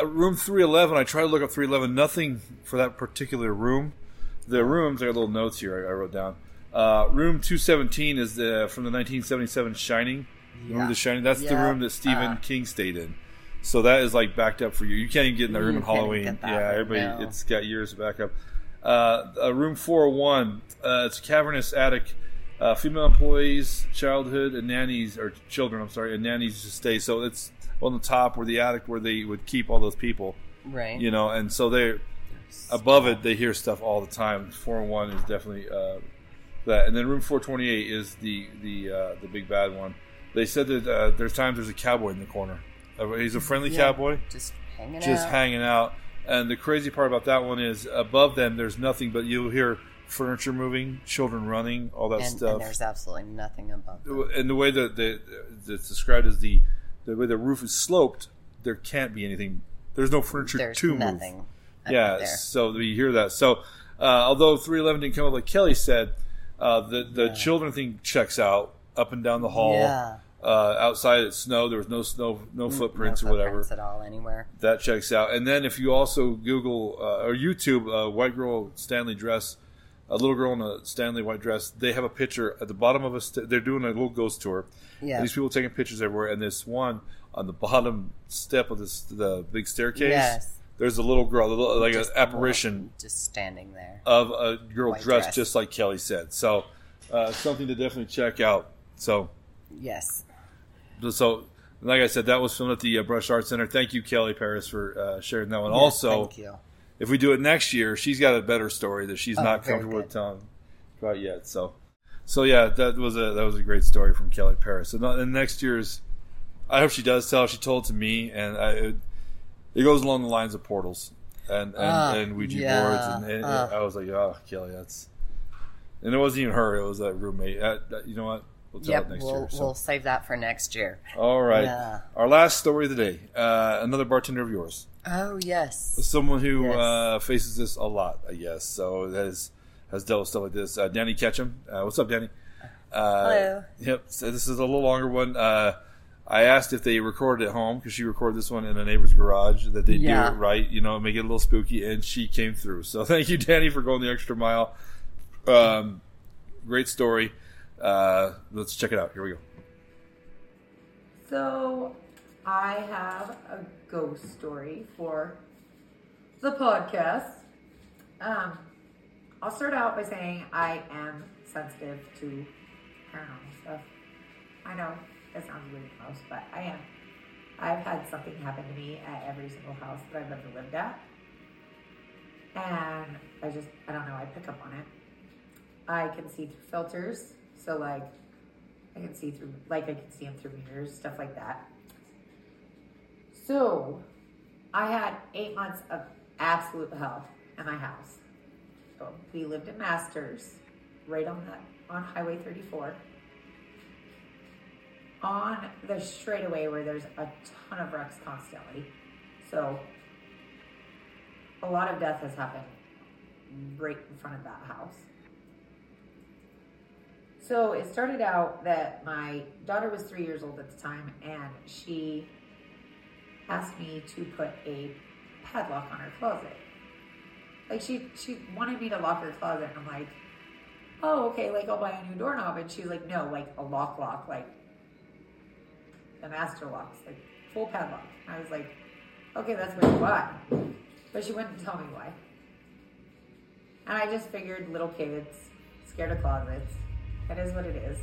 uh, room three eleven. I tried to look up three eleven. Nothing for that particular room. The rooms. I got little notes here. I, I wrote down. Uh, room two seventeen is the from the nineteen seventy seven Shining. Remember Yeah. the Shining? That's the room that Stephen Uh, King stayed in. So that is like backed up for you. You can't even get in that room You in Halloween. get that Yeah, room, everybody. no. It's got years of backup. Uh, room 401. Uh, it's a cavernous attic. Uh, female employees, childhood, and nannies, or children, I'm sorry, and nannies to stay. So it's on the top where the attic where they would keep all those people, Right. you know, and so they're above it, they hear stuff all the time. 401 is definitely uh, that. And then room 428 is the, the, uh, the big bad one. They said that uh, there's times there's a cowboy in the corner. He's a friendly Yeah, cowboy Just hanging out. just out. hanging out. And the crazy part about that one is above them, there's nothing, but you'll hear furniture moving, children running, all that and, stuff. and there's absolutely nothing above them. And the way that the, it's described as the the way the roof is sloped, there can't be anything. There's no furniture There's to nothing. move. Yeah, there. so you hear that. So uh, although 311 didn't come up like Kelly said, uh, the the children thing checks out up and down the hall. Yeah. Uh, outside it snowed. There was no snow, no footprints no or whatever footprints at all anywhere. that checks out. And then if you also Google uh, or YouTube, uh, white girl Stanley dress, a little girl in a Stanley white dress, they have a picture at the bottom of a. St- they're doing a little ghost tour. Yeah. These people taking pictures everywhere, and this one on the bottom step of this the big staircase. Yes. There's a little girl, little, like an Just apparition just standing there. of a girl White dressed dress. just like Kelly said. So uh, something to definitely check out. So Yes. So like I said, that was filmed at the uh, Brush Arts Center. Thank you, Kelly Paris, for uh, sharing that one. also, if we do it next year, she's got a better story that she's Oh, not comfortable with good. telling quite yet. So, so yeah, that was a that was a great story from Kelly Paris. And, and next year's, I hope she does tell. She told it to me, and I, it, it goes along the lines of portals and and, Ah, and Ouija yeah, boards, and, and ah. I was like, oh, Kelly, that's. And it wasn't even her; it was that roommate. Uh, that- you know what? We'll Yep, we'll, year. So. we'll save that for next year. All right. Yeah. Our last story of the day. Uh, another bartender of yours. Oh, yes. Someone who Yes. uh, faces this a lot, I guess. So has has dealt with stuff like this. Uh, Danny Ketchum. Uh, what's up, Danny? Uh, Hello. Yep. So this is a little longer one. Uh, I asked if they recorded at home because she recorded this one in a neighbor's garage. That they Yeah. do it right, you know, make it a little spooky, and she came through. So thank you, Danny, for going the extra mile. Um, great story. Uh, let's check it out. Here we go. So, I have a ghost story for the podcast. Um, I'll start out by saying I am sensitive to paranormal stuff. I know that sounds weird most, but I am. I've had something happen to me at every single house that I've ever lived at. And I just, I don't know, I pick up on it. I can see through filters. So, like, I can see through, like, I can see them through mirrors, stuff like that. So, I had eight months of absolute hell in my house. So we lived in Masters, right on that on Highway 34. On the straightaway where there's a ton of wrecks constantly. So a lot of death has happened right in front of that house. So it started out that my daughter was three years old at the time, and she asked me to put a padlock on her closet. Like she she wanted me to lock her closet, and I'm like, oh okay, like I'll buy a new doorknob, and she's like, no, like a lock lock, like the master locks, like full padlock. I was like, okay, that's what you buy, but she wouldn't tell me why. And I just figured little kids scared of closets. That is what it is.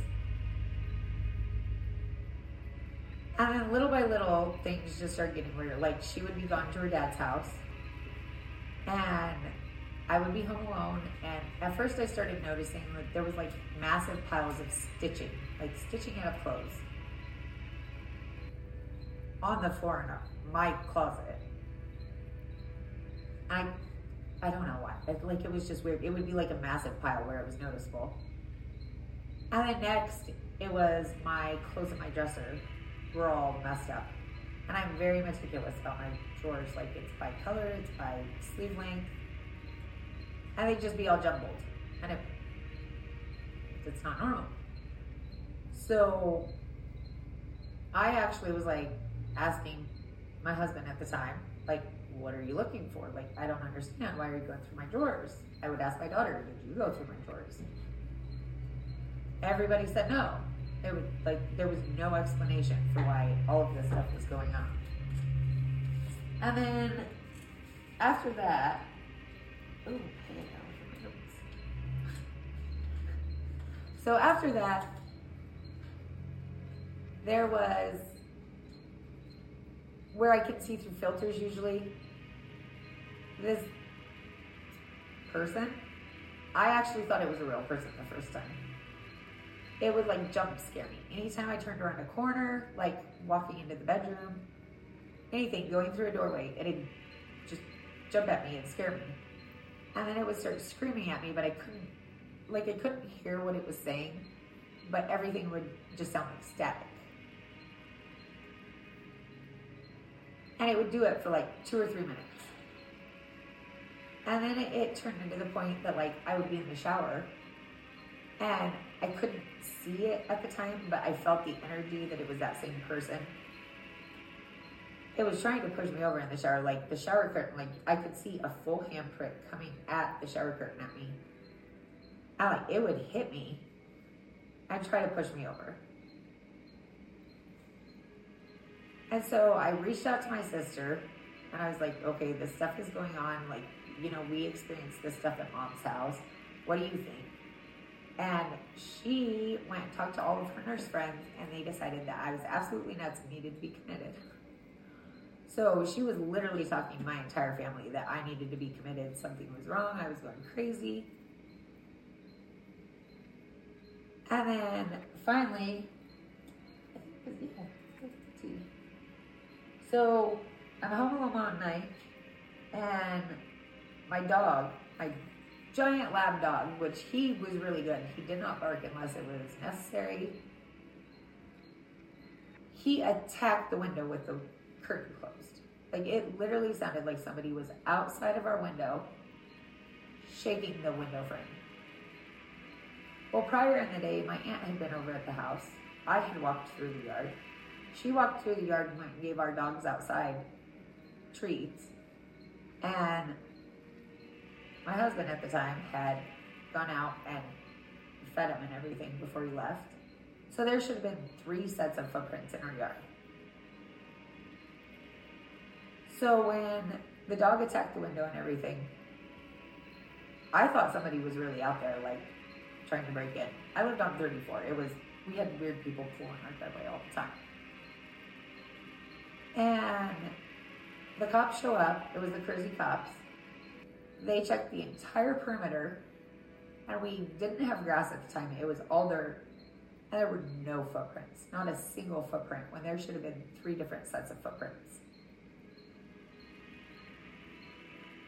And then little by little, things just started getting weird. Like she would be gone to her dad's house, and I would be home alone. And at first, I started noticing that there was like massive piles of stitching, like stitching out of clothes, on the floor in my closet. I, I don't know why. Like it was just weird. It would be like a massive pile where it was noticeable. And then next, it was my clothes in my dresser were all messed up. And I'm very meticulous about my drawers. Like it's by color, it's by sleeve length. And they'd just be all jumbled. And it, it's not normal. So I actually was like asking my husband at the time, like, what are you looking for? Like, I don't understand. Why are you going through my drawers? I would ask my daughter, did you go through my drawers? Everybody said no. There was like there was no explanation for why all of this stuff was going on. And then after that. So after that, there was where I could see through filters usually. This person, I actually thought it was a real person the first time it would like jump scare me. Anytime I turned around a corner, like walking into the bedroom, anything, going through a doorway, it'd just jump at me and scare me. And then it would start screaming at me, but I couldn't, like, I couldn't hear what it was saying, but everything would just sound like static. And it would do it for like two or three minutes. And then it, it turned into the point that, like, I would be in the shower and I couldn't see it at the time, but I felt the energy that it was that same person. It was trying to push me over in the shower, like the shower curtain, like I could see a full handprint coming at the shower curtain at me. And like it would hit me and try to push me over. And so I reached out to my sister and I was like, okay, this stuff is going on. Like, you know, we experienced this stuff at mom's house. What do you think? And she went and talked to all of her nurse friends, and they decided that I was absolutely nuts and needed to be committed. So she was literally talking to my entire family that I needed to be committed. Something was wrong. I was going crazy. And then finally, so I'm home alone one night, and my dog, my giant lab dog, which he was really good. He did not bark unless it was necessary. He attacked the window with the curtain closed. Like it literally sounded like somebody was outside of our window shaking the window frame. Well, prior in the day, my aunt had been over at the house. I had walked through the yard. She walked through the yard and gave our dogs outside treats. And my husband at the time had gone out and fed him and everything before he left. So there should have been three sets of footprints in our yard. So when the dog attacked the window and everything, I thought somebody was really out there, like trying to break in. I lived on 34. It was we had weird people pulling our driveway all the time. And the cops show up. It was the crazy cops they checked the entire perimeter, and we didn't have grass at the time. It was all dirt, and there were no footprints, not a single footprint, when there should have been three different sets of footprints.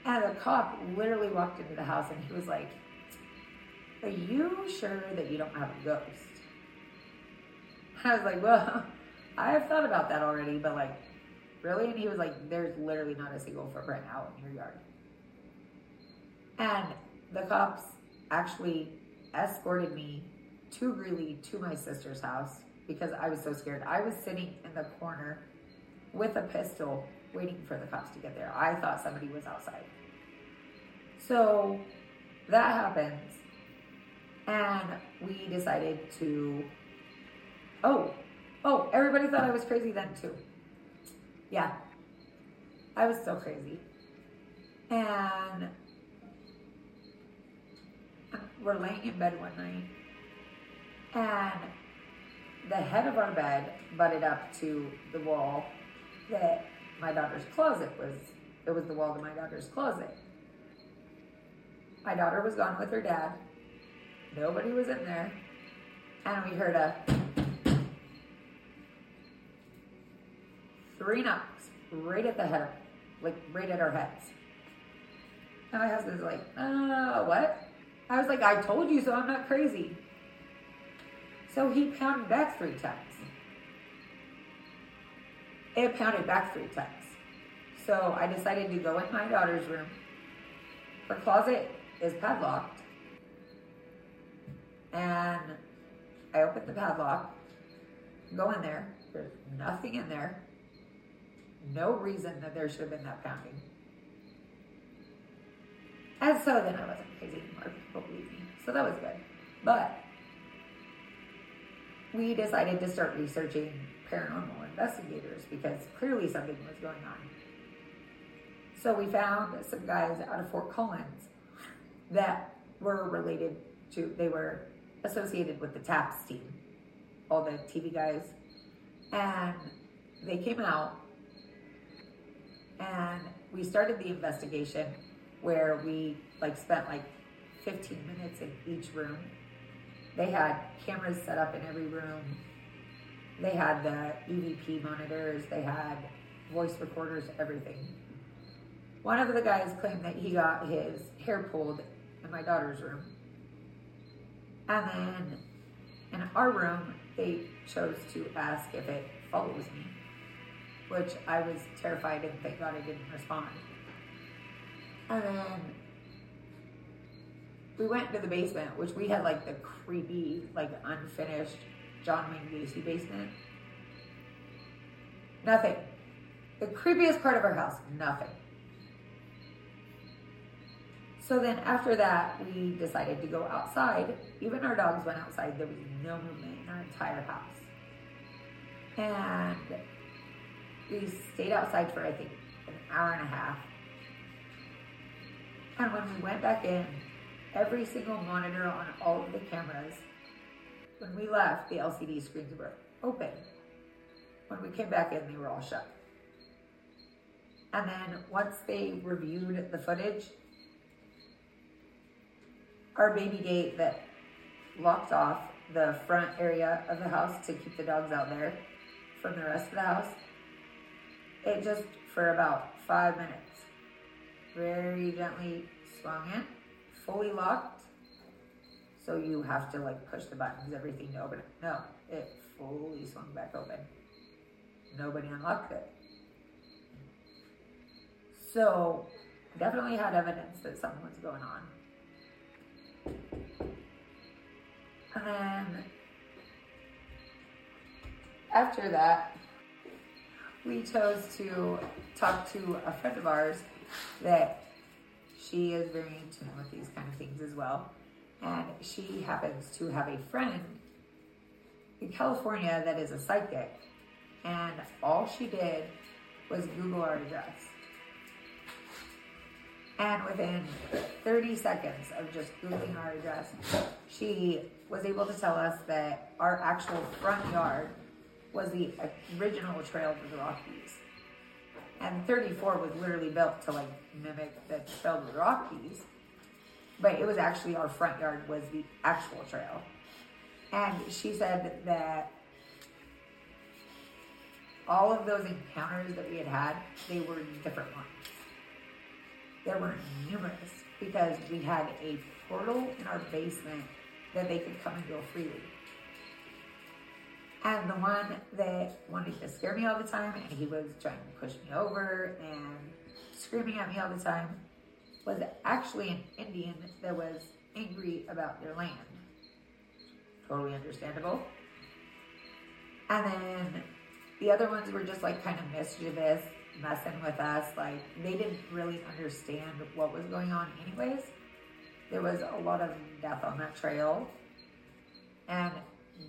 And the cop literally walked into the house and he was like, Are you sure that you don't have a ghost? I was like, Well, I've thought about that already, but like, really? And he was like, There's literally not a single footprint out in your yard. And the cops actually escorted me to Greeley to my sister's house because I was so scared. I was sitting in the corner with a pistol waiting for the cops to get there. I thought somebody was outside. So that happens. And we decided to. Oh, oh, everybody thought I was crazy then too. Yeah, I was so crazy. And we're laying in bed one night, and the head of our bed butted up to the wall that my daughter's closet was. It was the wall to my daughter's closet. My daughter was gone with her dad. Nobody was in there. And we heard a three knocks right at the head, like right at our heads. And my husband's like, uh, what? I was like, I told you so, I'm not crazy. So he pounded back three times. It pounded back three times. So I decided to go in my daughter's room. Her closet is padlocked. And I opened the padlock, go in there. There's nothing in there. No reason that there should have been that pounding. And so then I wasn't crazy anymore. People believe me. So that was good. But we decided to start researching paranormal investigators because clearly something was going on. So we found some guys out of Fort Collins that were related to, they were associated with the TAPS team, all the TV guys. And they came out and we started the investigation where we like spent like 15 minutes in each room. They had cameras set up in every room. They had the EVP monitors, they had voice recorders, everything. One of the guys claimed that he got his hair pulled in my daughter's room. And then in our room, they chose to ask if it follows me, which I was terrified and thank God I didn't respond. And then we went to the basement, which we had like the creepy, like unfinished John Wayne Gacy basement. Nothing. The creepiest part of our house, nothing. So then after that, we decided to go outside. Even our dogs went outside. There was no movement in our entire house. And we stayed outside for, I think, an hour and a half. And when we went back in, every single monitor on all of the cameras, when we left, the LCD screens were open. When we came back in, they were all shut. And then once they reviewed the footage, our baby gate that locked off the front area of the house to keep the dogs out there from the rest of the house, it just for about five minutes very gently swung in, fully locked. So you have to like push the buttons, everything to open it. No, it fully swung back open. Nobody unlocked it. So definitely had evidence that something was going on. And then after that, we chose to talk to a friend of ours that she is very in tune with these kind of things as well. And she happens to have a friend in California that is a psychic. And all she did was Google our address. And within 30 seconds of just Googling our address, she was able to tell us that our actual front yard was the original trail to the Rockies. And 34 was literally built to like mimic the Trail of the Rockies. But it was actually our front yard was the actual trail. And she said that all of those encounters that we had had, they were different ones. There were numerous because we had a portal in our basement that they could come and go freely. And the one that wanted to scare me all the time, and he was trying to push me over and screaming at me all the time, was actually an Indian that was angry about their land. Totally understandable. And then the other ones were just like kind of mischievous, messing with us. Like they didn't really understand what was going on, anyways. There was a lot of death on that trail, and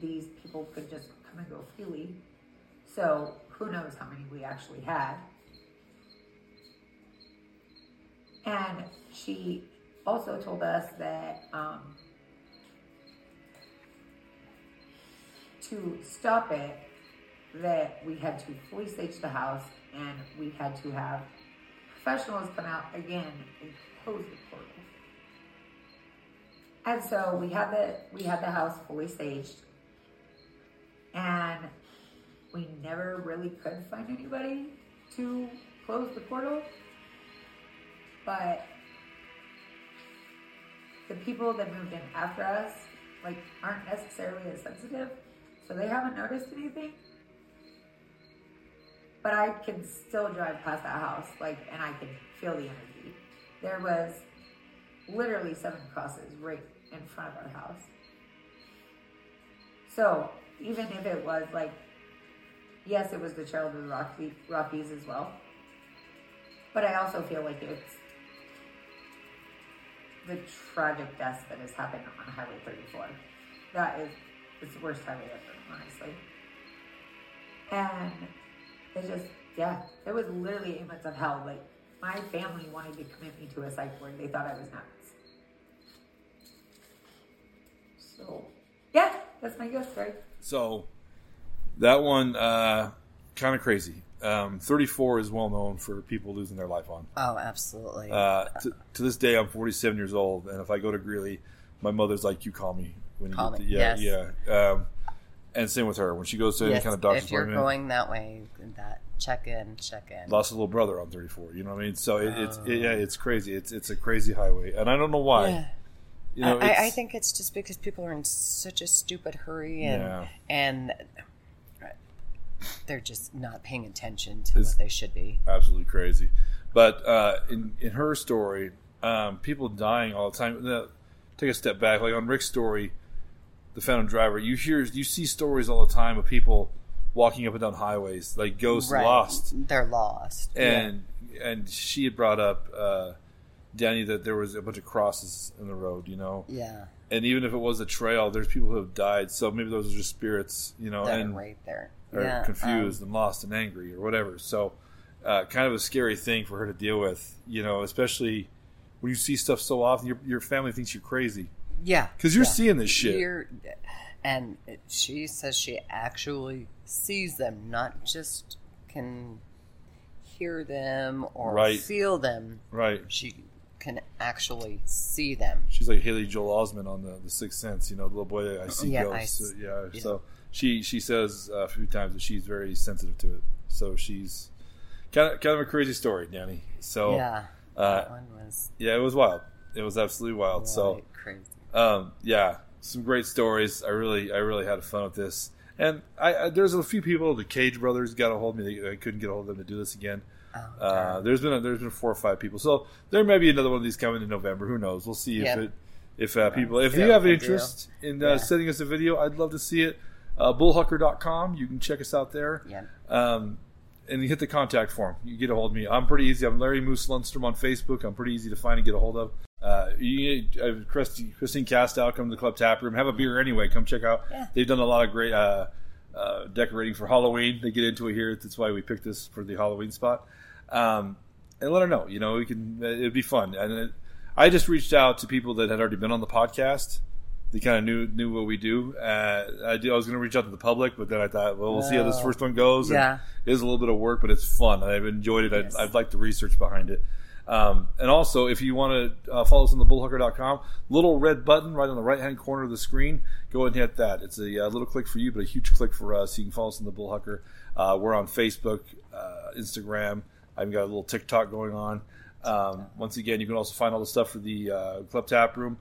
these people could just come and go freely. So who knows how many we actually had. And she also told us that um, to stop it, that we had to fully stage the house and we had to have professionals come out again and close the portal. And so we had the we had the house fully staged, and we never really could find anybody to close the portal. But the people that moved in after us, like, aren't necessarily as sensitive, so they haven't noticed anything. But I can still drive past that house, like, and I can feel the energy. There was literally seven crosses right in front of our house. So even if it was like, yes, it was the Trail of the Rocky, Rockies as well. But I also feel like it's the tragic deaths that has happened on Highway 34. That is it's the worst highway ever, honestly. And it's just, yeah, it was literally eight months of hell. Like, my family wanted to commit me to a psych ward. They thought I was nuts. So, yeah, that's my ghost story. So that one, uh, kind of crazy. Um, 34 is well known for people losing their life on. Oh, absolutely. Uh, to, to this day, I'm 47 years old, and if I go to Greeley, my mother's like, "You call me when you Call get me, the, yeah, yes. yeah." Um, and same with her when she goes to any Yes, kind of doctor's if you're appointment. going that way, that check in, check in. lost a little brother on 34. You know what I mean? So it, it's Oh. it, yeah, it's crazy. It's it's a crazy highway, and I don't know why. Yeah. You know, I, I think it's just because people are in such a stupid hurry and Yeah. and they're just not paying attention to It's- what they should be. absolutely crazy. But uh, in in her story, um, people dying all the time. Now, take a step back, like on Rick's story, the Phantom Driver. You hear, you see stories all the time of people walking up and down highways, like ghosts Right. lost, They're lost. and and she had brought up uh, Danny that there was a bunch of crosses in the road, you know. Yeah. And even if it was a trail, there's people who have died. So maybe those are just spirits, you know, That are and right there. or Yeah, confused um, and lost and angry or whatever. So, uh, kind of a scary thing for her to deal with, you know, especially when you see stuff so often. Your your family thinks you're crazy. Yeah, because you're yeah. seeing this shit. You're- and she says she actually sees them, not just can hear them or Right. feel them. Right. She can actually see them. She's like Haley Joel Osment on the the Sixth Sense. You know, the little boy that I see Yeah, ghosts. Uh, yeah, yeah. So she she says a few times that she's very sensitive to it. So she's kind of kind of a crazy story, Danny. So Yeah, uh, that one was yeah, it was wild. It was absolutely wild. So crazy. um, yeah, some great stories. I really, I really had fun with this. And I, I there's a few people. The Cage brothers got a hold of me. They, I couldn't get a hold of them to do this again. Oh, uh, there's been a, there's been four or five people. So there may be another one of these coming in November. Who knows? We'll see Yeah. if it if uh, people if you have an interest do. in uh, Yeah. sending us a video. I'd love to see it. Uh, bullhucker.com. You can check us out there. Yeah. Um, and you hit the contact form. You get a hold of me. I'm pretty easy. I'm Larry Moose Lundstrom on Facebook. I'm pretty easy to find and get a hold of. Uh, you, uh, Christine, Christine Castow, come to the club tap room. Have a beer anyway. Come check out. Yeah. They've done a lot of great uh, uh, decorating for Halloween. They get into it here. That's why we picked this for the Halloween spot. Um, and let her know. You know, we can. It'd be fun. And it, I just reached out to people that had already been on the podcast they kind of knew knew what we do. Uh, I, did, I was going to reach out to the public, but then I thought, well, we'll see how this Oh. first one goes. And Yeah. it is a little bit of work, but it's fun. I've enjoyed it. I've, I've liked the research behind it. Um, and also, if you want to uh, follow us on the bullhucker.com, little red button right on the right hand corner of the screen, go ahead and hit that. It's a uh, little click for you, but a huge click for us. You can follow us on the Bullhucker. Uh, we're on Facebook, uh, Instagram. I've got a little TikTok going on. Um, once again, you can also find all the stuff for the uh, Club Tap Room,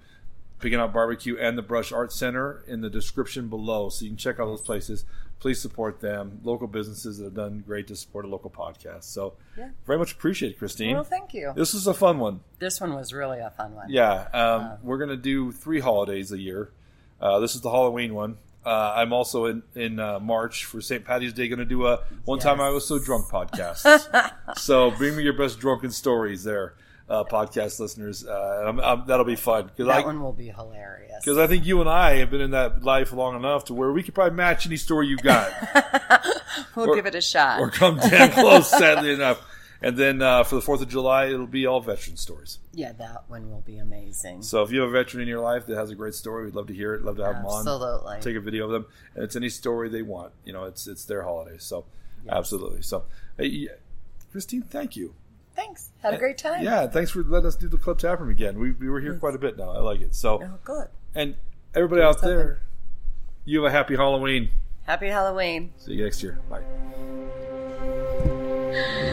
Picking Out Barbecue, and the Brush Art Center in the description below. So you can check out those places. Please support them. Local businesses that have done great to support a local podcast. So Yeah. very much appreciate it, Christine. Well, thank you. This was a fun one. This one was really a fun one. Yeah, um, we're gonna do three holidays a year. Uh, this is the Halloween one. Uh, I'm also in in uh, March for St. Patty's Day. Going to do a one time I was so drunk podcast. so bring me your best drunken stories there, uh, podcast listeners. Uh, I'm, I'm, that'll be fun because That I one will be hilarious. because I think you and I have been in that life long enough to where we could probably match any story you got. We'll give it a shot. or come damn close. Sadly enough. And then uh, for the Fourth of July, it'll be all veteran stories. Yeah, that one will be amazing. So if you have a veteran in your life that has a great story, we'd love to hear it. Love to have them on. Absolutely. Take a video of them, and it's any story they want. You know, it's it's their holiday. So absolutely. So, hey, Christine, thank you. Thanks. Had a great time. Yeah, thanks for letting us do the club tap room again. We, we were here quite a bit now. I like it. So, Oh, good. and everybody out there, you have a happy Halloween. Happy Halloween. See you next year. Bye.